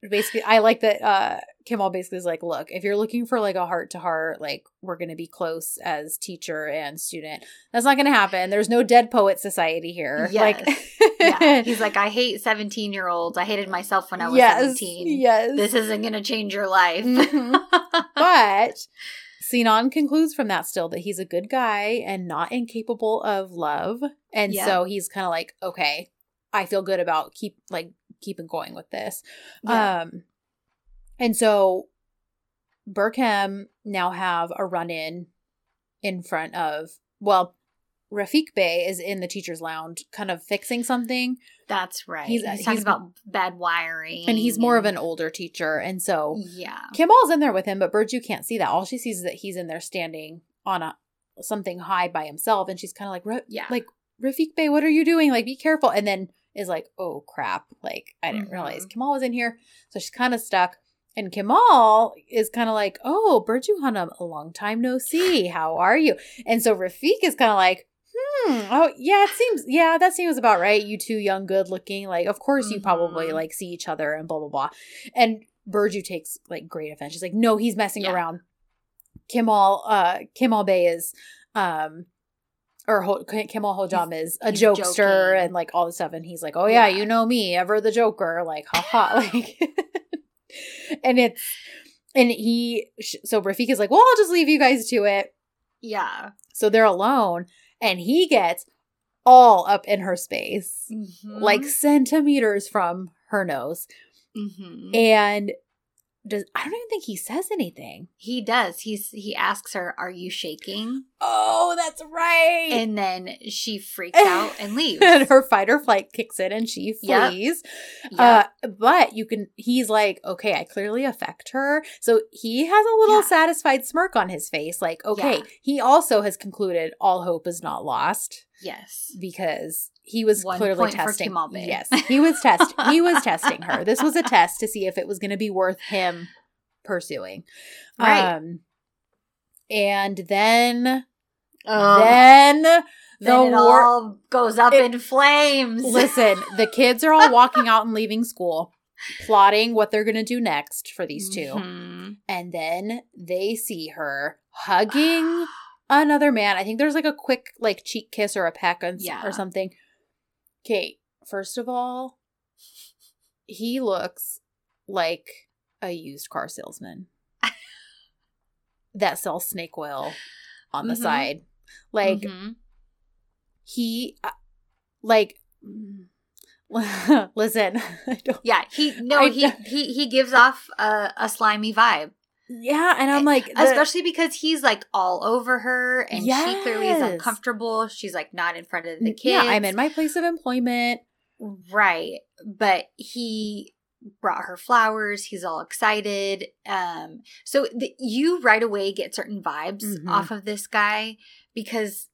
Speaker 2: basically, I like that. uh Kemal basically is like, look, if you're looking for like a heart to heart, like we're gonna be close as teacher and student. That's not gonna happen. There's no dead poet society here. Like,
Speaker 3: yeah. He's like, "I hate seventeen-year-olds. I hated myself when I was
Speaker 2: yes,
Speaker 3: seventeen.
Speaker 2: yes.
Speaker 3: This isn't gonna change your life."
Speaker 2: Mhm. but Sinan concludes from that still that he's a good guy and not incapable of love. And
Speaker 3: Yeah.
Speaker 2: so he's kind of like, okay, I feel good about keep like keeping going with this.
Speaker 3: Yeah.
Speaker 2: Um and so Burkham now have a run in in front of well, Rafiq Bey is in the teacher's lounge kind of fixing something
Speaker 3: That's right.
Speaker 2: He's-
Speaker 3: He's, talking
Speaker 2: he's-
Speaker 3: about bad wiring,
Speaker 2: and he's more of an older teacher and so
Speaker 3: yeah.
Speaker 2: Kemal's in there with him, but Burcu can't see that. All she sees is that he's in there standing on a something high by himself, and she's kind of like,
Speaker 3: Yeah.
Speaker 2: like Rafiq Bey, what are you doing? Like, be careful." And then is like, "Oh crap! Like, I didn't
Speaker 3: Mhm.
Speaker 2: realize Kemal was in here." So she's kind of stuck. And Kemal is kind of like, "Oh, Burcu Hanım, a long time no see. How are you?" And so Rafik is kind of like, "Hmm. Oh, yeah. It seems. Yeah, that seems about right. You two young, good looking. Like, of course you probably
Speaker 3: Mhm.
Speaker 2: like see each other and blah blah blah." And Burcu takes like great offense. She's like, "No, he's messing
Speaker 3: Yeah.
Speaker 2: around." Kemal, uh, Kemal Bey is, um, or Ho- Kemal Hocam is a jokester
Speaker 3: joking.
Speaker 2: and like all this stuff, and he's like, "Oh yeah,
Speaker 3: Yeah.
Speaker 2: you know me, ever the Joker." Like, haha, like, and it's and he so Rafik is like, "Well, I'll just leave you guys to it."
Speaker 3: Yeah.
Speaker 2: So they're alone, and he gets all up in her space,
Speaker 3: Mhm.
Speaker 2: like centimeters from her nose,
Speaker 3: Mhm.
Speaker 2: and does I don't even think he says anything.
Speaker 3: he does. He's he asks her, "Are you shaking?"
Speaker 2: Oh, that's right.
Speaker 3: And then she freaks out and leaves.
Speaker 2: and her fight or flight kicks in and she
Speaker 3: Yep.
Speaker 2: flees. Uh, but you can, he's like, okay, I clearly affect her. So he has a little
Speaker 3: Yeah.
Speaker 2: satisfied smirk on his face. Like, okay,
Speaker 3: Yeah.
Speaker 2: he also has concluded all hope is not lost
Speaker 3: yes.
Speaker 2: because he was
Speaker 3: One
Speaker 2: clearly testing. Yes, he was test. he was testing her. This was a test to see if it was going to be worth him pursuing.
Speaker 3: Right.
Speaker 2: Um, and then,
Speaker 3: Oh,
Speaker 2: then the
Speaker 3: then it
Speaker 2: war.
Speaker 3: all goes up
Speaker 2: it-
Speaker 3: in flames.
Speaker 2: Listen, the kids are all walking out and leaving school, plotting what they're going to do next for these 2
Speaker 3: Mhm.
Speaker 2: And then they see her hugging another man. I think there's like a quick like cheek kiss or a peck and,
Speaker 3: Yeah.
Speaker 2: or something. Okay, first of all, he looks like a used car salesman that sells snake oil on the
Speaker 3: Mhm.
Speaker 2: side. Like
Speaker 3: Mhm.
Speaker 2: he uh, like listen I don't,
Speaker 3: yeah, he no,
Speaker 2: I-
Speaker 3: he he he gives off a, a slimy vibe,
Speaker 2: yeah and i'm like the-
Speaker 3: especially because he's like all over her, and she clearly is uncomfortable. She's like not in front of the kids.
Speaker 2: yeah i'm in my place of employment
Speaker 3: Right. But he brought her flowers. He's all excited. Um so the, you right away get certain vibes
Speaker 2: Mhm.
Speaker 3: off of this guy because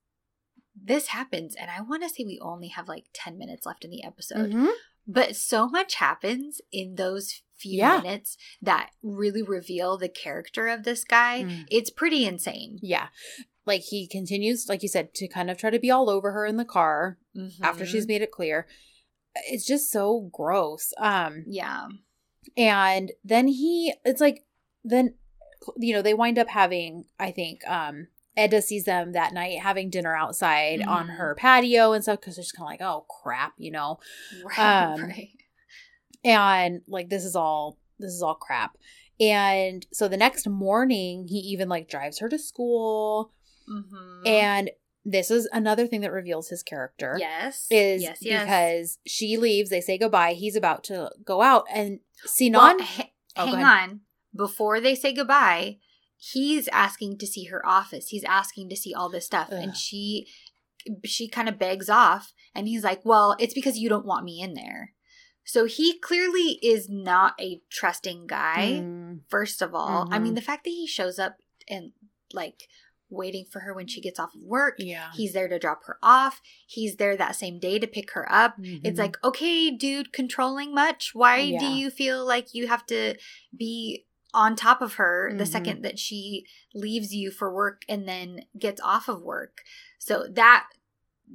Speaker 3: this happens and I want to say we only have like 10 minutes left in the episode.
Speaker 2: Mhm.
Speaker 3: But so much happens in those few
Speaker 2: Yeah.
Speaker 3: minutes that really reveal the character of this guy.
Speaker 2: Mm.
Speaker 3: It's pretty insane.
Speaker 2: yeah like he continues like you said to kind of try to be all over her in the car after
Speaker 3: Mhm.
Speaker 2: she's made it clear it's just so gross um
Speaker 3: yeah.
Speaker 2: and then he it's like then you know they wind up having i think um Eda sees them that night having dinner outside on
Speaker 3: Mhm.
Speaker 2: her patio and stuff because they're just kind of like oh crap you know
Speaker 3: Right.
Speaker 2: Um,
Speaker 3: right.
Speaker 2: And like this is all this is all crap And so the next morning, he even like drives her to school.
Speaker 3: Mm-hmm.
Speaker 2: And this is another thing that reveals his character.
Speaker 3: yes,
Speaker 2: Is
Speaker 3: yes, yes.
Speaker 2: because she leaves, they say goodbye. He's about to go out, and Sinan.
Speaker 3: Well, ha-
Speaker 2: Oh,
Speaker 3: hang on. Before they say goodbye, he's asking to see her office. He's asking to see all this stuff,
Speaker 2: Ugh.
Speaker 3: and she she kind of begs off, and he's like, "Well, it's because you don't want me in there." So he clearly is not a trusting guy.
Speaker 2: Mm,
Speaker 3: First of all, I
Speaker 2: Mhm.
Speaker 3: mean, the fact that he shows up and like waiting for her when she gets off of work.
Speaker 2: yeah.
Speaker 3: He's there to drop her off. He's there that same day to pick her up. It's
Speaker 2: Mhm.
Speaker 3: like, okay, dude, controlling much? Why
Speaker 2: Yeah.
Speaker 3: do you feel like you have to be on top of her the
Speaker 2: Mhm.
Speaker 3: second that she leaves you for work and then gets off of work? So that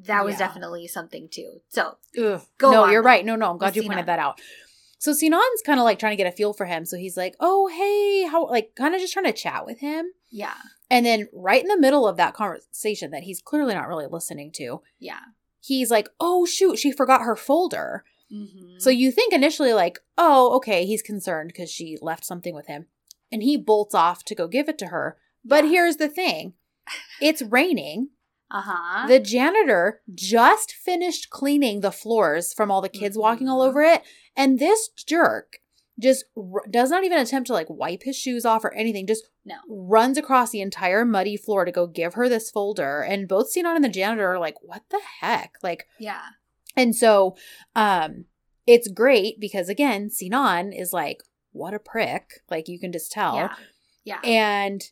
Speaker 3: that was
Speaker 2: Yeah.
Speaker 3: definitely something too. So
Speaker 2: Ugh.
Speaker 3: Go
Speaker 2: no,
Speaker 3: on,
Speaker 2: you're
Speaker 3: though,
Speaker 2: right. No, no, I'm glad you pointed that out. So Sinan's kind of like trying to get a feel for him. So he's like, "Oh, hey, how?" Like, kind of just trying to chat with him.
Speaker 3: yeah,
Speaker 2: And then right in the middle of that conversation that he's clearly not really listening to,
Speaker 3: yeah.
Speaker 2: he's like, "Oh shoot, she forgot her folder."
Speaker 3: Mhm.
Speaker 2: So you think initially like, "Oh, okay, he's concerned because she left something with him," and he bolts off to go give it to her. But
Speaker 3: Yeah.
Speaker 2: here's the thing: it's raining.
Speaker 3: Uh huh.
Speaker 2: The janitor just finished cleaning the floors from all the kids walking all
Speaker 3: Mhm.
Speaker 2: over it, and this jerk just r- does not even attempt to like wipe his shoes off or anything. Just
Speaker 3: No.
Speaker 2: runs across the entire muddy floor to go give her this folder. And both Sinan and the janitor are like, "What the heck?" Like,
Speaker 3: yeah,
Speaker 2: and so, um, it's great because again, Sinan is like, "What a prick!" Like you can just tell
Speaker 3: yeah, yeah.
Speaker 2: and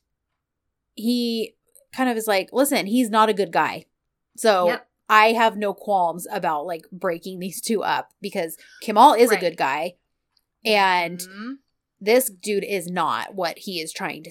Speaker 2: he kind of is like, listen, he's not a good guy. So
Speaker 3: Yep.
Speaker 2: I have no qualms about like breaking these two up because Kemal is
Speaker 3: Right.
Speaker 2: a good guy and
Speaker 3: Mhm.
Speaker 2: this dude is not what he is trying to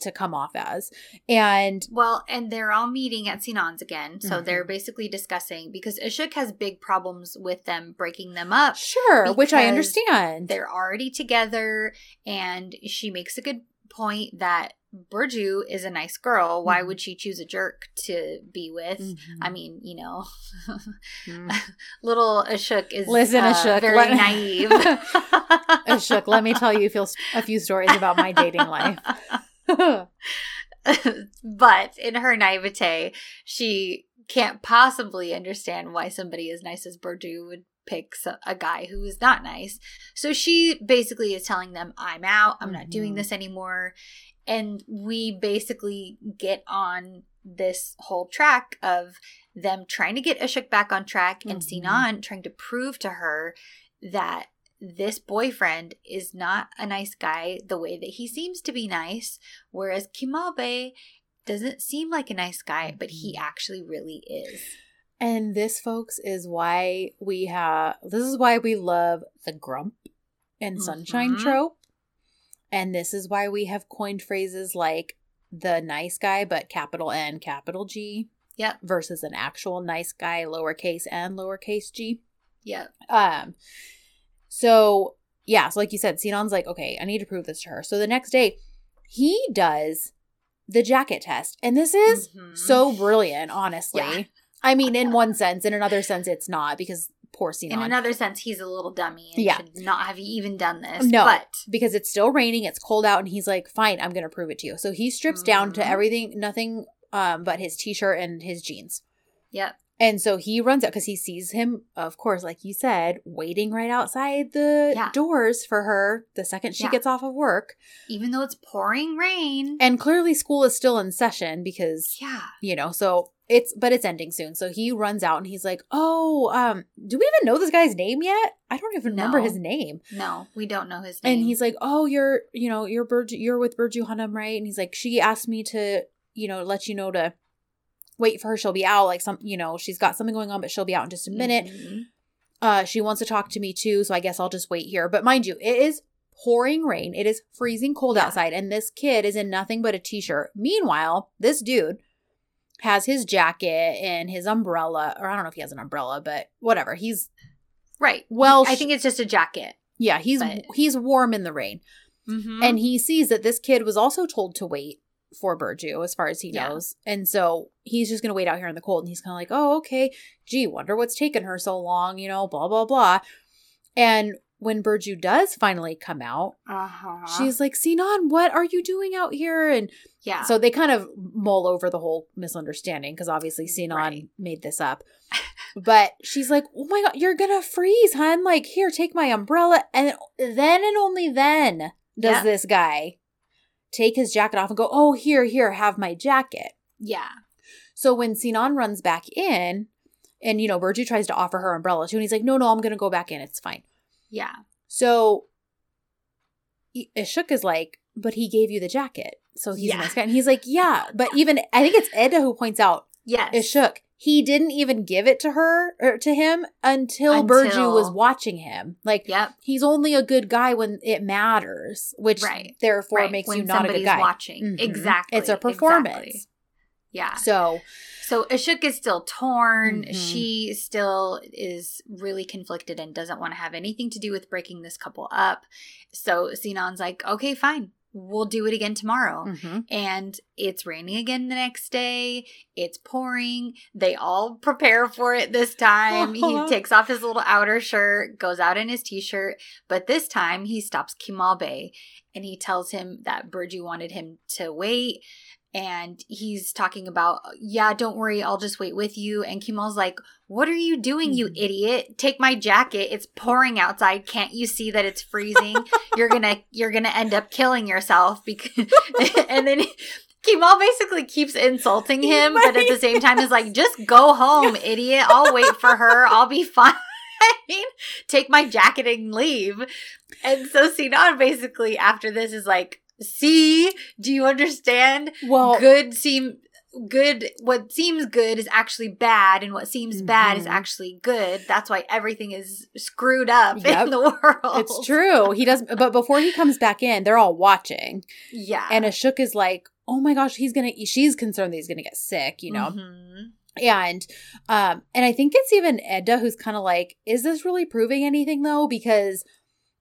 Speaker 2: to come off as. And
Speaker 3: Well, and they're all meeting at Sinan's again. So
Speaker 2: Mhm.
Speaker 3: they're basically discussing because Işık has big problems with them breaking them up.
Speaker 2: sure, which I understand.
Speaker 3: They're already together, and she makes a good point that Burcu is a nice girl. Why
Speaker 2: Mhm.
Speaker 3: would she choose a jerk to be with?
Speaker 2: Mhm.
Speaker 3: I mean, you know,
Speaker 2: Mm.
Speaker 3: little Işık is
Speaker 2: Listen,
Speaker 3: uh,
Speaker 2: Işık,
Speaker 3: very
Speaker 2: let-
Speaker 3: naive.
Speaker 2: Işık, let me tell you a few- stories about my dating life.
Speaker 3: but in her naivete, she can't possibly understand why somebody as nice as Burcu would pick a guy who is not nice. So she basically is telling them, I'm out, I'm not doing
Speaker 2: Mhm.
Speaker 3: this anymore. And we basically get on this whole track of them trying to get Işık back on track and
Speaker 2: Mhm.
Speaker 3: Sinan trying to prove to her that this boyfriend is not a nice guy the way that he seems to be nice, whereas Kemal Bey doesn't seem like a nice guy, but he
Speaker 2: Mhm.
Speaker 3: actually really is.
Speaker 2: And this, folks, is why we have. This is why we love the grump and sunshine
Speaker 3: Mhm.
Speaker 2: trope. And this is why we have coined phrases like the nice guy, but capital N, capital G,
Speaker 3: Yep.
Speaker 2: versus an actual nice guy, lowercase n, lowercase g.
Speaker 3: Yep.
Speaker 2: Um, so yeah, so like you said, Sinan's like, okay, I need to prove this to her. So the next day, he does the jacket test, and this is
Speaker 3: Mhm.
Speaker 2: so brilliant, honestly.
Speaker 3: Yeah.
Speaker 2: I mean, in one sense, in another sense, it's not because
Speaker 3: In another sense, he's a little dummy and
Speaker 2: Yeah.
Speaker 3: should not have even done this.
Speaker 2: No.
Speaker 3: But
Speaker 2: because it's still raining, it's cold out, and he's like, "Fine, I'm gonna prove it to you." So he strips down to
Speaker 3: Mhm.
Speaker 2: everything, nothing, um, but his t-shirt and his jeans.
Speaker 3: yep.
Speaker 2: And so he runs out because he sees him, of course, like you said, waiting right outside the
Speaker 3: Yeah.
Speaker 2: doors for her the second she
Speaker 3: Yeah.
Speaker 2: gets off of work.
Speaker 3: Even though it's pouring rain.
Speaker 2: And clearly, school is still in session because
Speaker 3: yeah.
Speaker 2: you know, so it's but it's ending soon. So he runs out and he's like, "Oh, um, do we even know this guy's name yet? I don't even remember his name."
Speaker 3: No, we don't know his name.
Speaker 2: And he's like, "Oh, you're, you know, you're Burj, you're with Burcu Hanım, right?" And he's like, "She asked me to, you know, let you know to wait for her. She'll be out. Like some, you know, she's got something going on, but she'll be out in just a minute.
Speaker 3: Mhm.
Speaker 2: Uh, she wants to talk to me too, so I guess I'll just wait here. But mind you, it is pouring rain. It is freezing cold
Speaker 3: Yeah.
Speaker 2: outside, and this kid is in nothing but a t-shirt. Meanwhile, this dude has his jacket and his umbrella, or I don't know if he has an umbrella, but whatever. He's
Speaker 3: Right.
Speaker 2: well,
Speaker 3: I think it's just a jacket.
Speaker 2: yeah, he's
Speaker 3: but-
Speaker 2: he's warm in the rain,
Speaker 3: Mm-hmm.
Speaker 2: and he sees that this kid was also told to wait for Burcu, as far as he
Speaker 3: Yeah.
Speaker 2: knows, and so he's just gonna wait out here in the cold. And he's kind of like, oh, okay, gee, wonder what's taken her so long, you know, blah blah blah. And when Burcu does finally come out,
Speaker 3: uh-huh.
Speaker 2: she's like, Sinan, what are you doing out here? And
Speaker 3: yeah.
Speaker 2: so they kind of mull over the whole misunderstanding because obviously Sinan
Speaker 3: Right.
Speaker 2: made this up. but she's like, oh my God, you're going to freeze, hun. Like, here, take my umbrella. And then and only then does
Speaker 3: Yeah.
Speaker 2: this guy take his jacket off and go, oh, here, here, have my jacket.
Speaker 3: yeah.
Speaker 2: So when Sinan runs back in, and you know, Burcu tries to offer her umbrella too, and he's like, no, no, I'm going to go back in. It's fine.
Speaker 3: Yeah.
Speaker 2: So Işık is like, but he gave you the jacket. So he's
Speaker 3: Yeah.
Speaker 2: a nice guy. And he's like, yeah. But even, I think it's Eda who points out,
Speaker 3: Yes.
Speaker 2: Işık, he didn't even give it to her or to him until,
Speaker 3: Until-
Speaker 2: Burcu was watching him. Like,
Speaker 3: Yep.
Speaker 2: he's only a good guy when it matters, which
Speaker 3: Right.
Speaker 2: therefore
Speaker 3: right.
Speaker 2: makes
Speaker 3: when
Speaker 2: you not a good guy.
Speaker 3: watching.
Speaker 2: Mhm.
Speaker 3: Exactly.
Speaker 2: It's a performance.
Speaker 3: Exactly. Yeah.
Speaker 2: So,
Speaker 3: So Işık is still torn.
Speaker 2: Mhm.
Speaker 3: She still is really conflicted and doesn't want to have anything to do with breaking this couple up. So Sinan's like, okay, fine. We'll do it again tomorrow.
Speaker 2: mhm.
Speaker 3: And it's raining again the next day. It's pouring. They all prepare for it this time. He takes off his little outer shirt, goes out in his t shirt. But this time he stops Kemal Bey and he tells him that Burcu wanted him to wait. And he's talking about, yeah, don't worry, I'll just wait with you. And Kemal's like, What are you doing, you
Speaker 2: Mhm.
Speaker 3: idiot? Take my jacket. It's pouring outside. Can't you see that it's freezing? you're gonna you're gonna end up killing yourself because and then Kemal basically keeps insulting him, but at the same time is like, just go home, idiot. I'll wait for her. I'll be fine. Take my jacket and leave. And so Sinan basically after this is like, see, do you understand?
Speaker 2: well,
Speaker 3: good seem good what seems good is actually bad and what seems bad is
Speaker 2: Mhm.
Speaker 3: actually good. That's why everything is screwed up
Speaker 2: Yep.
Speaker 3: in the world.
Speaker 2: it's true. He does, but before he comes back in, they're all watching.
Speaker 3: Yeah.
Speaker 2: And Işık is like, oh my gosh, he's gonna, she's concerned that he's gonna get sick, you know?
Speaker 3: Mhm.
Speaker 2: And, um, and I think it's even Eda who's kind of like, is this really proving anything though? Because,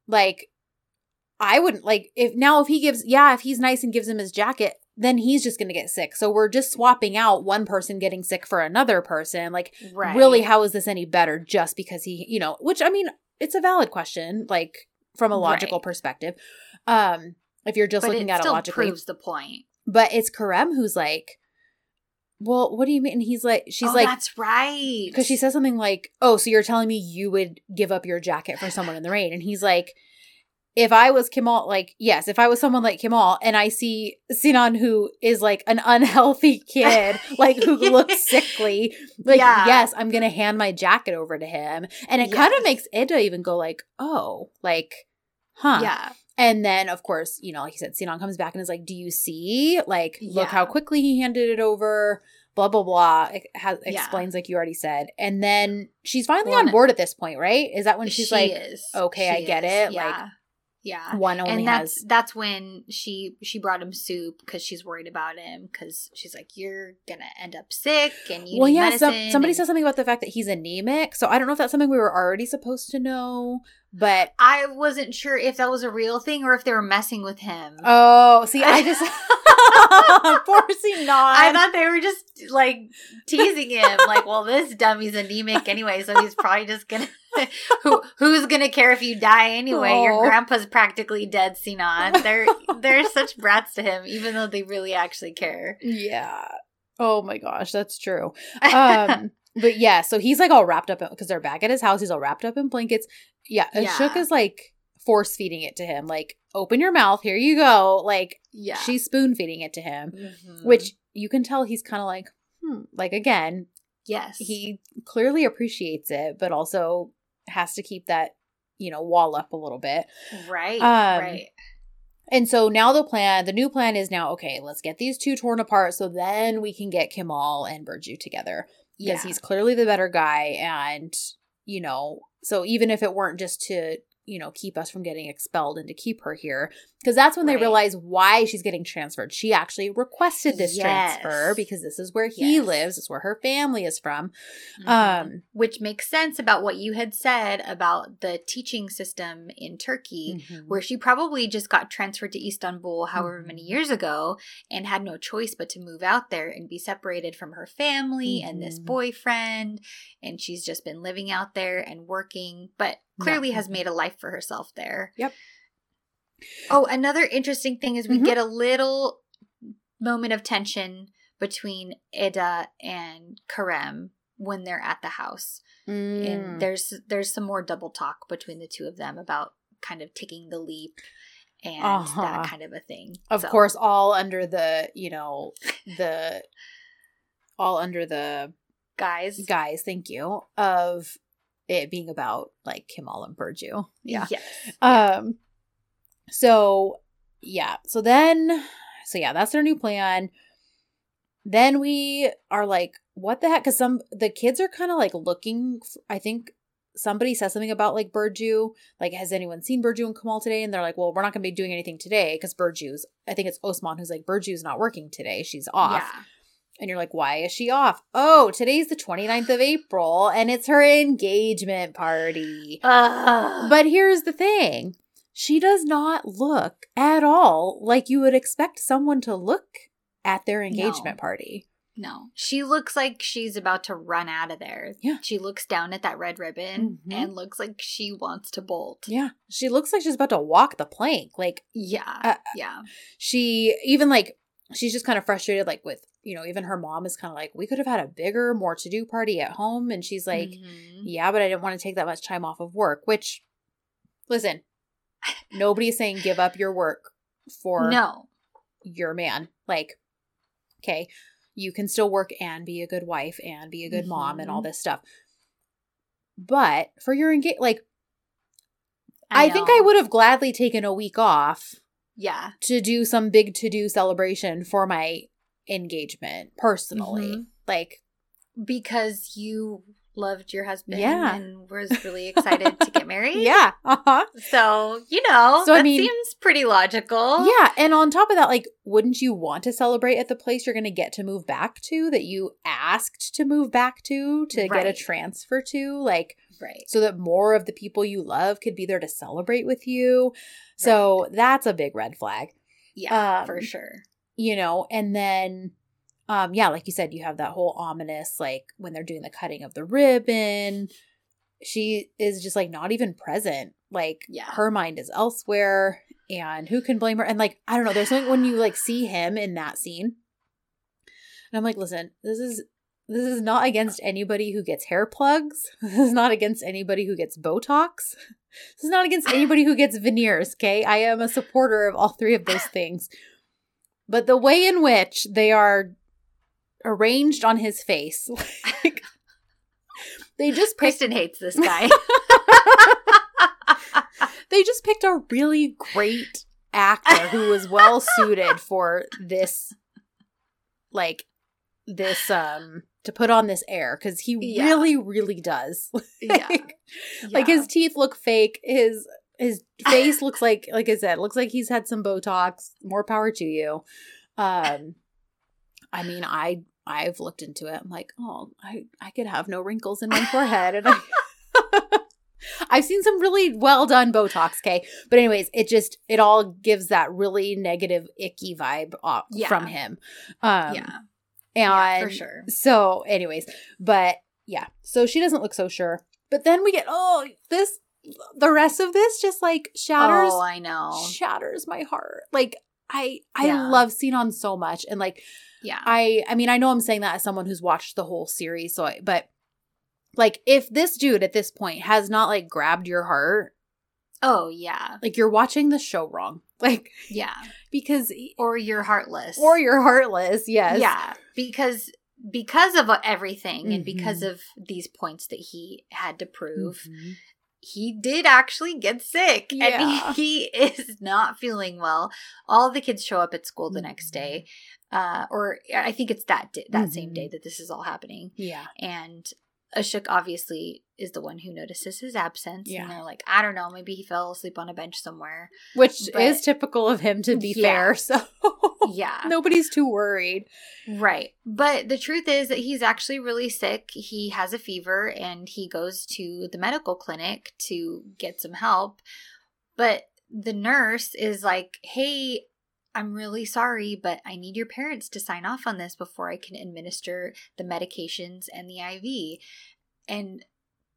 Speaker 2: like, I wouldn't like if now if he gives, yeah, if he's nice and gives him his jacket, then he's just gonna get sick. So we're just swapping out one person getting sick for another person. Like,
Speaker 3: Right.
Speaker 2: really, how is this any better just because he, you know, which I mean, it's a valid question, like from a logical
Speaker 3: Right.
Speaker 2: perspective. Um, if you're just
Speaker 3: but
Speaker 2: looking
Speaker 3: it
Speaker 2: at it logically,
Speaker 3: proves the point.
Speaker 2: but it's Kerem who's like, well, what do you mean? And he's like, she's
Speaker 3: oh,
Speaker 2: like,
Speaker 3: that's right.
Speaker 2: because she says something like, oh, so you're telling me you would give up your jacket for someone in the rain? And he's like, if I was Kemal, like, yes, if I was someone like Kemal and I see Sinan who is like an unhealthy kid, like who looks sickly, like,
Speaker 3: Yeah.
Speaker 2: yes, I'm going to hand my jacket over to him. And it kind of makes Eda even go like, oh, like, huh.
Speaker 3: Yeah.
Speaker 2: And then, of course, you know, like you said, Sinan comes back and is like, "Do you see? Like, look how quickly he handed it over." Blah blah blah. It has,
Speaker 3: Yeah.
Speaker 2: explains like you already said, and then she's finally
Speaker 3: Well,
Speaker 2: on board at this point, right? Is that when she's
Speaker 3: she
Speaker 2: like,
Speaker 3: is.
Speaker 2: okay, I get
Speaker 3: is.
Speaker 2: it, like,
Speaker 3: Yeah.
Speaker 2: "One only
Speaker 3: and that's
Speaker 2: has."
Speaker 3: that's when she she brought him soup because she's worried about him because she's like you're gonna end up sick and you
Speaker 2: Well,
Speaker 3: need
Speaker 2: yeah.
Speaker 3: Medicine
Speaker 2: somebody
Speaker 3: and-
Speaker 2: says something about the fact that he's anemic, so I don't know if that's something we were already supposed to know, but
Speaker 3: I wasn't sure if that was a real thing or if they were messing with him.
Speaker 2: oh, see, I just poor Sinan.
Speaker 3: I thought they were just like teasing him, like, "Well, this dummy's anemic anyway, so he's probably just gonna who who's gonna care if you die anyway?
Speaker 2: Oh.
Speaker 3: Your grandpa's practically dead, Sinan. They're they're such brats to him, even though they really actually care.
Speaker 2: Yeah. Oh my gosh, that's true. Um, but yeah, so he's like all wrapped up because they're back at his house. He's all wrapped up in blankets. Yeah,
Speaker 3: Yeah.
Speaker 2: Işık is like force feeding it to him. Like, open your mouth. Here you go. Like,
Speaker 3: yeah,
Speaker 2: she's spoon feeding it to him,
Speaker 3: Mhm.
Speaker 2: which you can tell he's kind of like, hmm. Like again,
Speaker 3: yes,
Speaker 2: he clearly appreciates it, but also has to keep that you know wall up a little bit.
Speaker 3: right,
Speaker 2: Um,
Speaker 3: right,
Speaker 2: And so now the plan, the new plan is now okay. Let's get these two torn apart, so then we can get Kemal and Burcu together
Speaker 3: yeah,
Speaker 2: he's clearly the better guy, and you know, so even if it weren't just to you know keep us from getting expelled and to keep her here, because that's when they realize why she's getting transferred. She actually requested this
Speaker 3: Yes.
Speaker 2: transfer because this is where he
Speaker 3: Yes.
Speaker 2: lives, it's where her family is from.
Speaker 3: Mhm.
Speaker 2: Um,
Speaker 3: which makes sense about what you had said about the teaching system in Turkey.
Speaker 2: mhm.
Speaker 3: where she probably just got transferred to Istanbul however many
Speaker 2: Mhm.
Speaker 3: years ago and had no choice but to move out there and be separated from her family and this
Speaker 2: Mhm.
Speaker 3: boyfriend and she's just been living out there and working but clearly has made a life for herself there.
Speaker 2: Yep.
Speaker 3: Oh, another interesting thing is we
Speaker 2: Mhm.
Speaker 3: get a little moment of tension between Eda and Kerem when they're at the house.
Speaker 2: Mm.
Speaker 3: And there's there's some more double talk between the two of them about kind of taking the leap and
Speaker 2: Uh-huh.
Speaker 3: that kind of a thing.
Speaker 2: of
Speaker 3: So,
Speaker 2: course, all under the you know the all under the
Speaker 3: guys.
Speaker 2: guys. Thank you of it being about like Kemal and Burcu. Yeah.
Speaker 3: Yes.
Speaker 2: Um. So yeah. So then, so yeah, that's their new plan. Then we are like, what the heck? Because some the kids are kind of like looking. I think somebody says something about like Burcu. Like, has anyone seen Burcu and Kemal today? And they're like, well, we're not going to be doing anything today because Burcu's. I think it's Osman who's like, Burcu's not working today. She's off.
Speaker 3: Yeah.
Speaker 2: And you're like, why is she off? Oh, today's the 29th of April and it's her engagement party.
Speaker 3: Ugh.
Speaker 2: But here's the thing she does not look at all like you would expect someone to look at their engagement party.
Speaker 3: No. She looks like she's about to run out of there.
Speaker 2: Yeah.
Speaker 3: She looks down at that red ribbon
Speaker 2: Mhm.
Speaker 3: and looks like she wants to bolt.
Speaker 2: Yeah. She looks like she's about to walk the plank. Like,
Speaker 3: Yeah.
Speaker 2: Uh,
Speaker 3: yeah.
Speaker 2: she even like, she's just kind of frustrated, like, with, you know, even her mom is kind of like, we could have had a bigger, more to do party at home. And she's like,
Speaker 3: Mhm.
Speaker 2: yeah, but I didn't want to take that much time off of work, which, listen, nobody's saying give up your work for
Speaker 3: no.
Speaker 2: your man. Like, okay, you can still work and be a good wife and be a good mom and all
Speaker 3: Mhm.
Speaker 2: this stuff. But for your engage, like, I, think I would have gladly taken a week off
Speaker 3: Yeah.
Speaker 2: to do some big to do celebration for my engagement personally.
Speaker 3: Mhm.
Speaker 2: Like,
Speaker 3: Because you loved your husband
Speaker 2: Yeah.
Speaker 3: and was really excited to get married.
Speaker 2: yeah, uh huh.
Speaker 3: So, you know,
Speaker 2: So, I
Speaker 3: that
Speaker 2: mean-
Speaker 3: seems pretty logical.
Speaker 2: Yeah, and on top of that, like, wouldn't you want to celebrate at the place you're going to get to move back to that you asked to move back to to get a transfer to? Like,
Speaker 3: Right.
Speaker 2: so that more of the people you love could be there to celebrate with you. So that's a big red flag,
Speaker 3: Yeah,
Speaker 2: Um,
Speaker 3: for sure.
Speaker 2: you know. And then, um, yeah, like you said, you have that whole ominous, like when they're doing the cutting of the ribbon, she is just like not even present. Like,
Speaker 3: Yeah.
Speaker 2: her mind is elsewhere, and who can blame her? And like, I don't know, there's something when you like see him in that scene, and I'm like, listen, this is this is not against anybody who gets hair plugs. This is not against anybody who gets Botox. This is not against anybody who gets veneers, okay? I am a supporter of all three of those things. But the way in which they are arranged on his face, like they just picked
Speaker 3: Kristen hates this guy.
Speaker 2: they just picked a really great actor who was well suited for this like this um to put on this air because he
Speaker 3: Yeah.
Speaker 2: really really does
Speaker 3: yeah.
Speaker 2: like his teeth look fake his his face looks like like i said looks like he's had some botox more power to you um i mean i i've looked into it i'm like oh i i could have no wrinkles in my forehead and i I've seen some really well done Botox, okay? But anyways, it just it all gives that really negative, icky vibe off
Speaker 3: Yeah.
Speaker 2: from him. Um
Speaker 3: yeah.
Speaker 2: and
Speaker 3: yeah, for sure.
Speaker 2: so, anyways, but yeah, so she doesn't look so sure. But then we get oh, this the rest of this just like shatters
Speaker 3: Oh, I know.
Speaker 2: shatters my heart. Like I I
Speaker 3: Yeah.
Speaker 2: love Sinan so much, and like
Speaker 3: Yeah.
Speaker 2: I I mean I know I'm saying that as someone who's watched the whole series, so I, but like if this dude at this point has not like grabbed your heart,
Speaker 3: oh, yeah.
Speaker 2: like you're watching the show wrong, like
Speaker 3: Yeah.
Speaker 2: because
Speaker 3: Or you're heartless.
Speaker 2: or you're heartless. Yes.
Speaker 3: Yeah. Because because of everything and because
Speaker 2: Mhm.
Speaker 3: of these points that he had to prove,
Speaker 2: Mhm.
Speaker 3: He did actually get sick
Speaker 2: Yeah.
Speaker 3: and he, is not feeling well. All the kids show up at school the next
Speaker 2: Mm-hmm.
Speaker 3: day. Uh, or I think it's that di- that same
Speaker 2: Mhm.
Speaker 3: day that this is all happening.
Speaker 2: Yeah.
Speaker 3: And Işık obviously is the one who notices his absence.
Speaker 2: Yeah.
Speaker 3: And they're like, I don't know, maybe he fell asleep on a bench somewhere.
Speaker 2: Which
Speaker 3: But-
Speaker 2: is typical of him to be
Speaker 3: Yeah.
Speaker 2: fair. So
Speaker 3: Yeah.
Speaker 2: nobody's too worried.
Speaker 3: Right. But the truth is that he's actually really sick. He has a fever and he goes to the medical clinic to get some help. But the nurse is like, hey, I'm really sorry, but I need your parents to sign off on this before I can administer the medications and the IV. And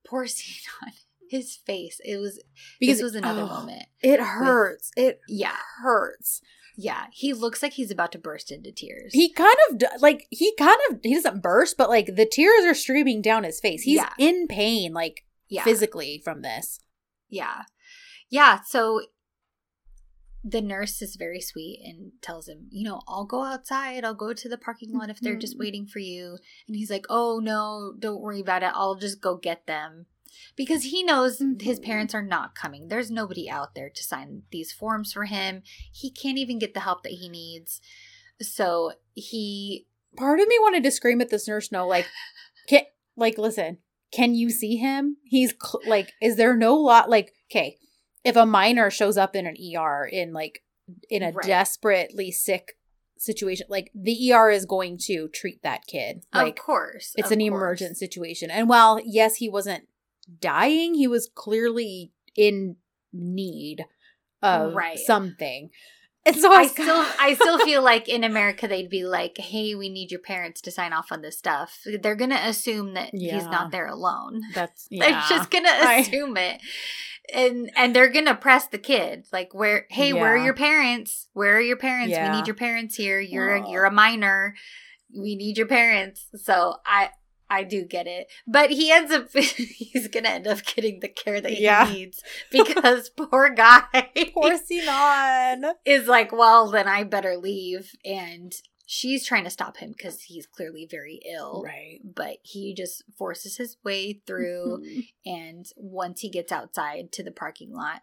Speaker 3: poor Sinan his face. It was
Speaker 2: Because
Speaker 3: this was another
Speaker 2: oh,
Speaker 3: moment.
Speaker 2: It hurts. It
Speaker 3: Yeah,
Speaker 2: hurts.
Speaker 3: yeah. He looks like he's about to burst into tears.
Speaker 2: He kind of like he kind of he doesn't burst, but like the tears are streaming down his face. He's
Speaker 3: Yeah.
Speaker 2: in pain, like
Speaker 3: yeah,
Speaker 2: physically from this.
Speaker 3: yeah, yeah. So the nurse is very sweet and tells him, you know, I'll go outside. I'll go to the parking lot if they're just
Speaker 2: Mhm.
Speaker 3: waiting for you. And he's like, oh no, don't worry about it. I'll just go get them. Because he knows his
Speaker 2: Mhm.
Speaker 3: parents are not coming. There's nobody out there to sign these forms for him. He can't even get the help that he needs. So he
Speaker 2: Part of me wanted to scream at this nurse. No, like, can like listen. Can you see him? He's cl- like, is there no lot? Like, okay, if a minor shows up in an ER in like in a
Speaker 3: Right.
Speaker 2: desperately sick situation, like the ER is going to treat that kid. Like,
Speaker 3: of course.
Speaker 2: it's
Speaker 3: of
Speaker 2: an
Speaker 3: course.
Speaker 2: emergent situation. And while yes, he wasn't dying, he was clearly in need of
Speaker 3: Right.
Speaker 2: something. And so I,
Speaker 3: I still I still feel like in America they'd be like, "Hey, we need your parents to sign off on this stuff." They're going to assume that he's not there alone.
Speaker 2: that's
Speaker 3: They're just going to
Speaker 2: I-
Speaker 3: assume it. And and they're going to press the kid like, "Where hey, where are your parents? Where are your parents? We need your parents here. You're
Speaker 2: Oh.
Speaker 3: you're a minor. We need your parents." So I I do get it. But he ends up he's going to end up getting the care that he
Speaker 2: Yeah.
Speaker 3: needs because poor guy
Speaker 2: Poor Sinan.
Speaker 3: is like, well, then I better leave. And she's trying to stop him because he's clearly very ill.
Speaker 2: Right.
Speaker 3: But he just forces his way through. and once he gets outside to the parking lot,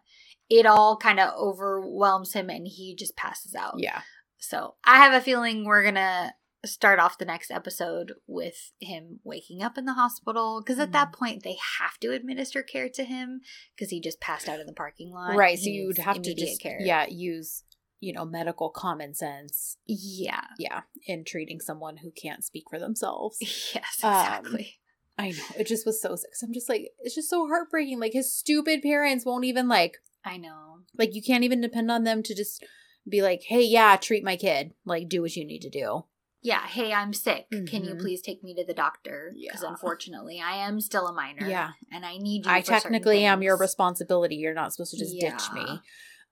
Speaker 3: it all kind of overwhelms him and he just passes out.
Speaker 2: yeah.
Speaker 3: So I have a feeling we're going to start off the next episode with him waking up in the hospital because at that point they have to administer care to him because he just passed out in the parking lot.
Speaker 2: Right. So you'd have to just
Speaker 3: care.
Speaker 2: yeah, use, you know, medical common sense.
Speaker 3: Yeah.
Speaker 2: Yeah. In treating someone who can't speak for themselves.
Speaker 3: Yes,
Speaker 2: Um,
Speaker 3: exactly.
Speaker 2: I know. It just was so sick. So I'm just like, it's just so heartbreaking. Like his stupid parents won't even like
Speaker 3: I know.
Speaker 2: like you can't even depend on them to just be like, hey, yeah, treat my kid. Like do what you need to do.
Speaker 3: Yeah, hey, I'm sick. Can you
Speaker 2: Mhm.
Speaker 3: please take me to the doctor? Because
Speaker 2: Yeah.
Speaker 3: unfortunately, I am still a minor.
Speaker 2: Yeah.
Speaker 3: and I need you.
Speaker 2: I technically am your responsibility. You're not supposed to just ditch me.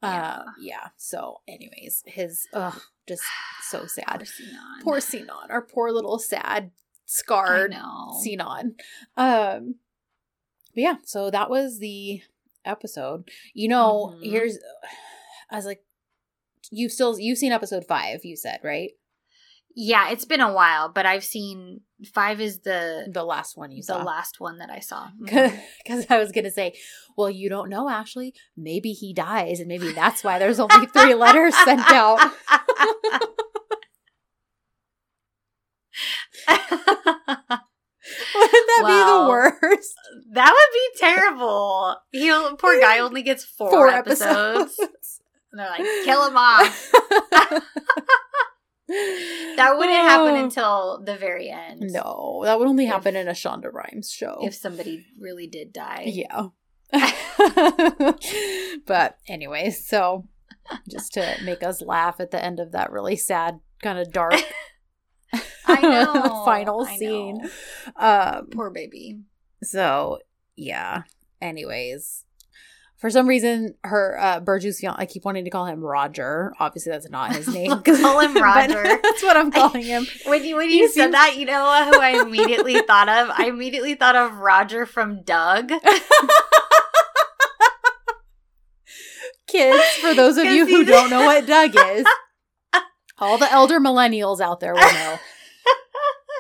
Speaker 3: Yeah.
Speaker 2: Uh, yeah. So, anyways, his ugh, just so
Speaker 3: Poor
Speaker 2: sad.
Speaker 3: Sinan.
Speaker 2: Poor Sinan, our poor little sad, scarred. Sinan. Um, but yeah. So that was the episode. You know,
Speaker 3: Mhm.
Speaker 2: here's. I was like, you've still you've seen episode five. You said right.
Speaker 3: Yeah, it's been a while, but I've seen five is the
Speaker 2: The last one you
Speaker 3: the
Speaker 2: saw.
Speaker 3: The last one that I saw. Mm-hmm.
Speaker 2: Because I was gonna say, well, you don't know, Ashley. Maybe he dies, and maybe that's why there's only three letters sent out. Wouldn't that be the worst?
Speaker 3: that would be terrible. He poor guy only gets four, episodes. And they're like, kill him off. That wouldn't happen
Speaker 2: Oh.
Speaker 3: until the very end.
Speaker 2: No, that would only
Speaker 3: If-
Speaker 2: happen in a Shonda Rhimes show.
Speaker 3: If somebody really did die.
Speaker 2: yeah. but anyways, so just to make us laugh at the end of that really sad, kind of dark
Speaker 3: I know.
Speaker 2: final
Speaker 3: I
Speaker 2: scene.
Speaker 3: know.
Speaker 2: Um
Speaker 3: Poor baby.
Speaker 2: so yeah. Anyways. For some reason, her uh fiance, I keep wanting to call him Roger. Obviously, that's not his name.
Speaker 3: Call him Roger.
Speaker 2: that's what I'm calling him.
Speaker 3: When you when
Speaker 2: He
Speaker 3: you said
Speaker 2: seems-
Speaker 3: that, you know who I immediately thought of? I immediately thought of Roger from Doug.
Speaker 2: Kids, for those of you who don't know what Doug is, all the elder millennials out there will know.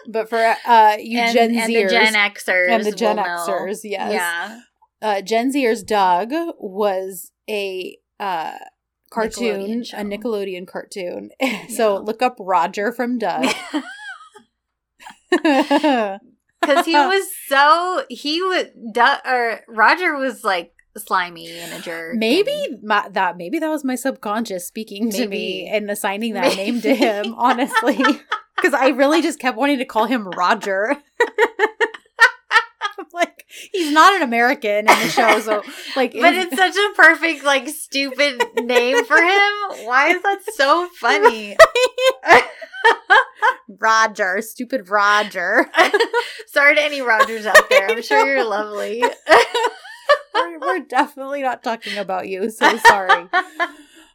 Speaker 2: But for uh, you
Speaker 3: and,
Speaker 2: Gen
Speaker 3: and
Speaker 2: Zers
Speaker 3: the Gen Xers
Speaker 2: and the Gen
Speaker 3: know.
Speaker 2: Xers, yes.
Speaker 3: Yeah.
Speaker 2: Uh, Gen Zers Doug was a uh, cartoon,
Speaker 3: Nickelodeon
Speaker 2: a Nickelodeon cartoon.
Speaker 3: Yeah.
Speaker 2: so look up Roger from Doug.
Speaker 3: Because he was so he was Doug or Roger was like slimy and a jerk.
Speaker 2: Maybe my, that maybe that was my subconscious speaking to me and assigning that name to him. Honestly, because I really just kept wanting to call him Roger. He's not an American in the show, so like,
Speaker 3: but it's such a perfect, like, stupid name for him. Why is that so funny?
Speaker 2: Roger, stupid Roger.
Speaker 3: Sorry to any Rogers out there. I'm sure you're lovely.
Speaker 2: Or we're definitely not talking about you. So sorry.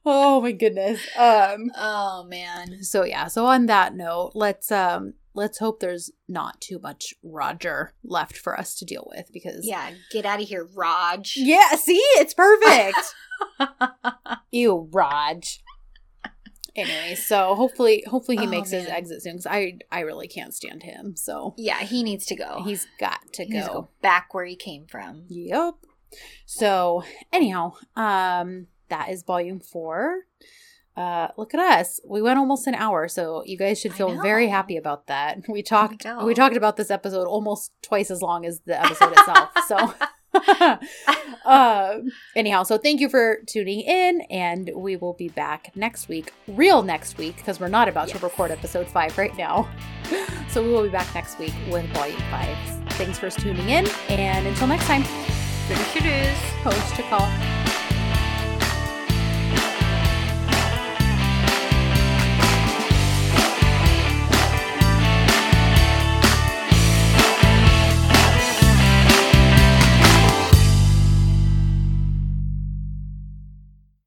Speaker 2: oh my goodness. Um
Speaker 3: Oh man.
Speaker 2: so yeah, so on that note, let's um let's hope there's not too much Roger left for us to deal with because
Speaker 3: Yeah, get out of here, Raj.
Speaker 2: Yeah, see? It's perfect. Ew, Raj. Anyway, so hopefully hopefully he
Speaker 3: Oh,
Speaker 2: makes his exit soon cuz I I really can't stand him. So
Speaker 3: yeah, he needs to go.
Speaker 2: he's got to
Speaker 3: He
Speaker 2: go.
Speaker 3: to go back where he came from.
Speaker 2: Yep. So anyhow, um, that is volume four. Uh, look at us. We went almost an hour, so you guys should feel very happy about that. We talked we talked about this episode almost twice as long as the episode itself. So uh, anyhow, so thank you for tuning in, and we will be back next week, real next week, because we're not about to record episode five right now. So we will be back next week with volume five. Thanks for tuning in, and until next time.
Speaker 3: Finish it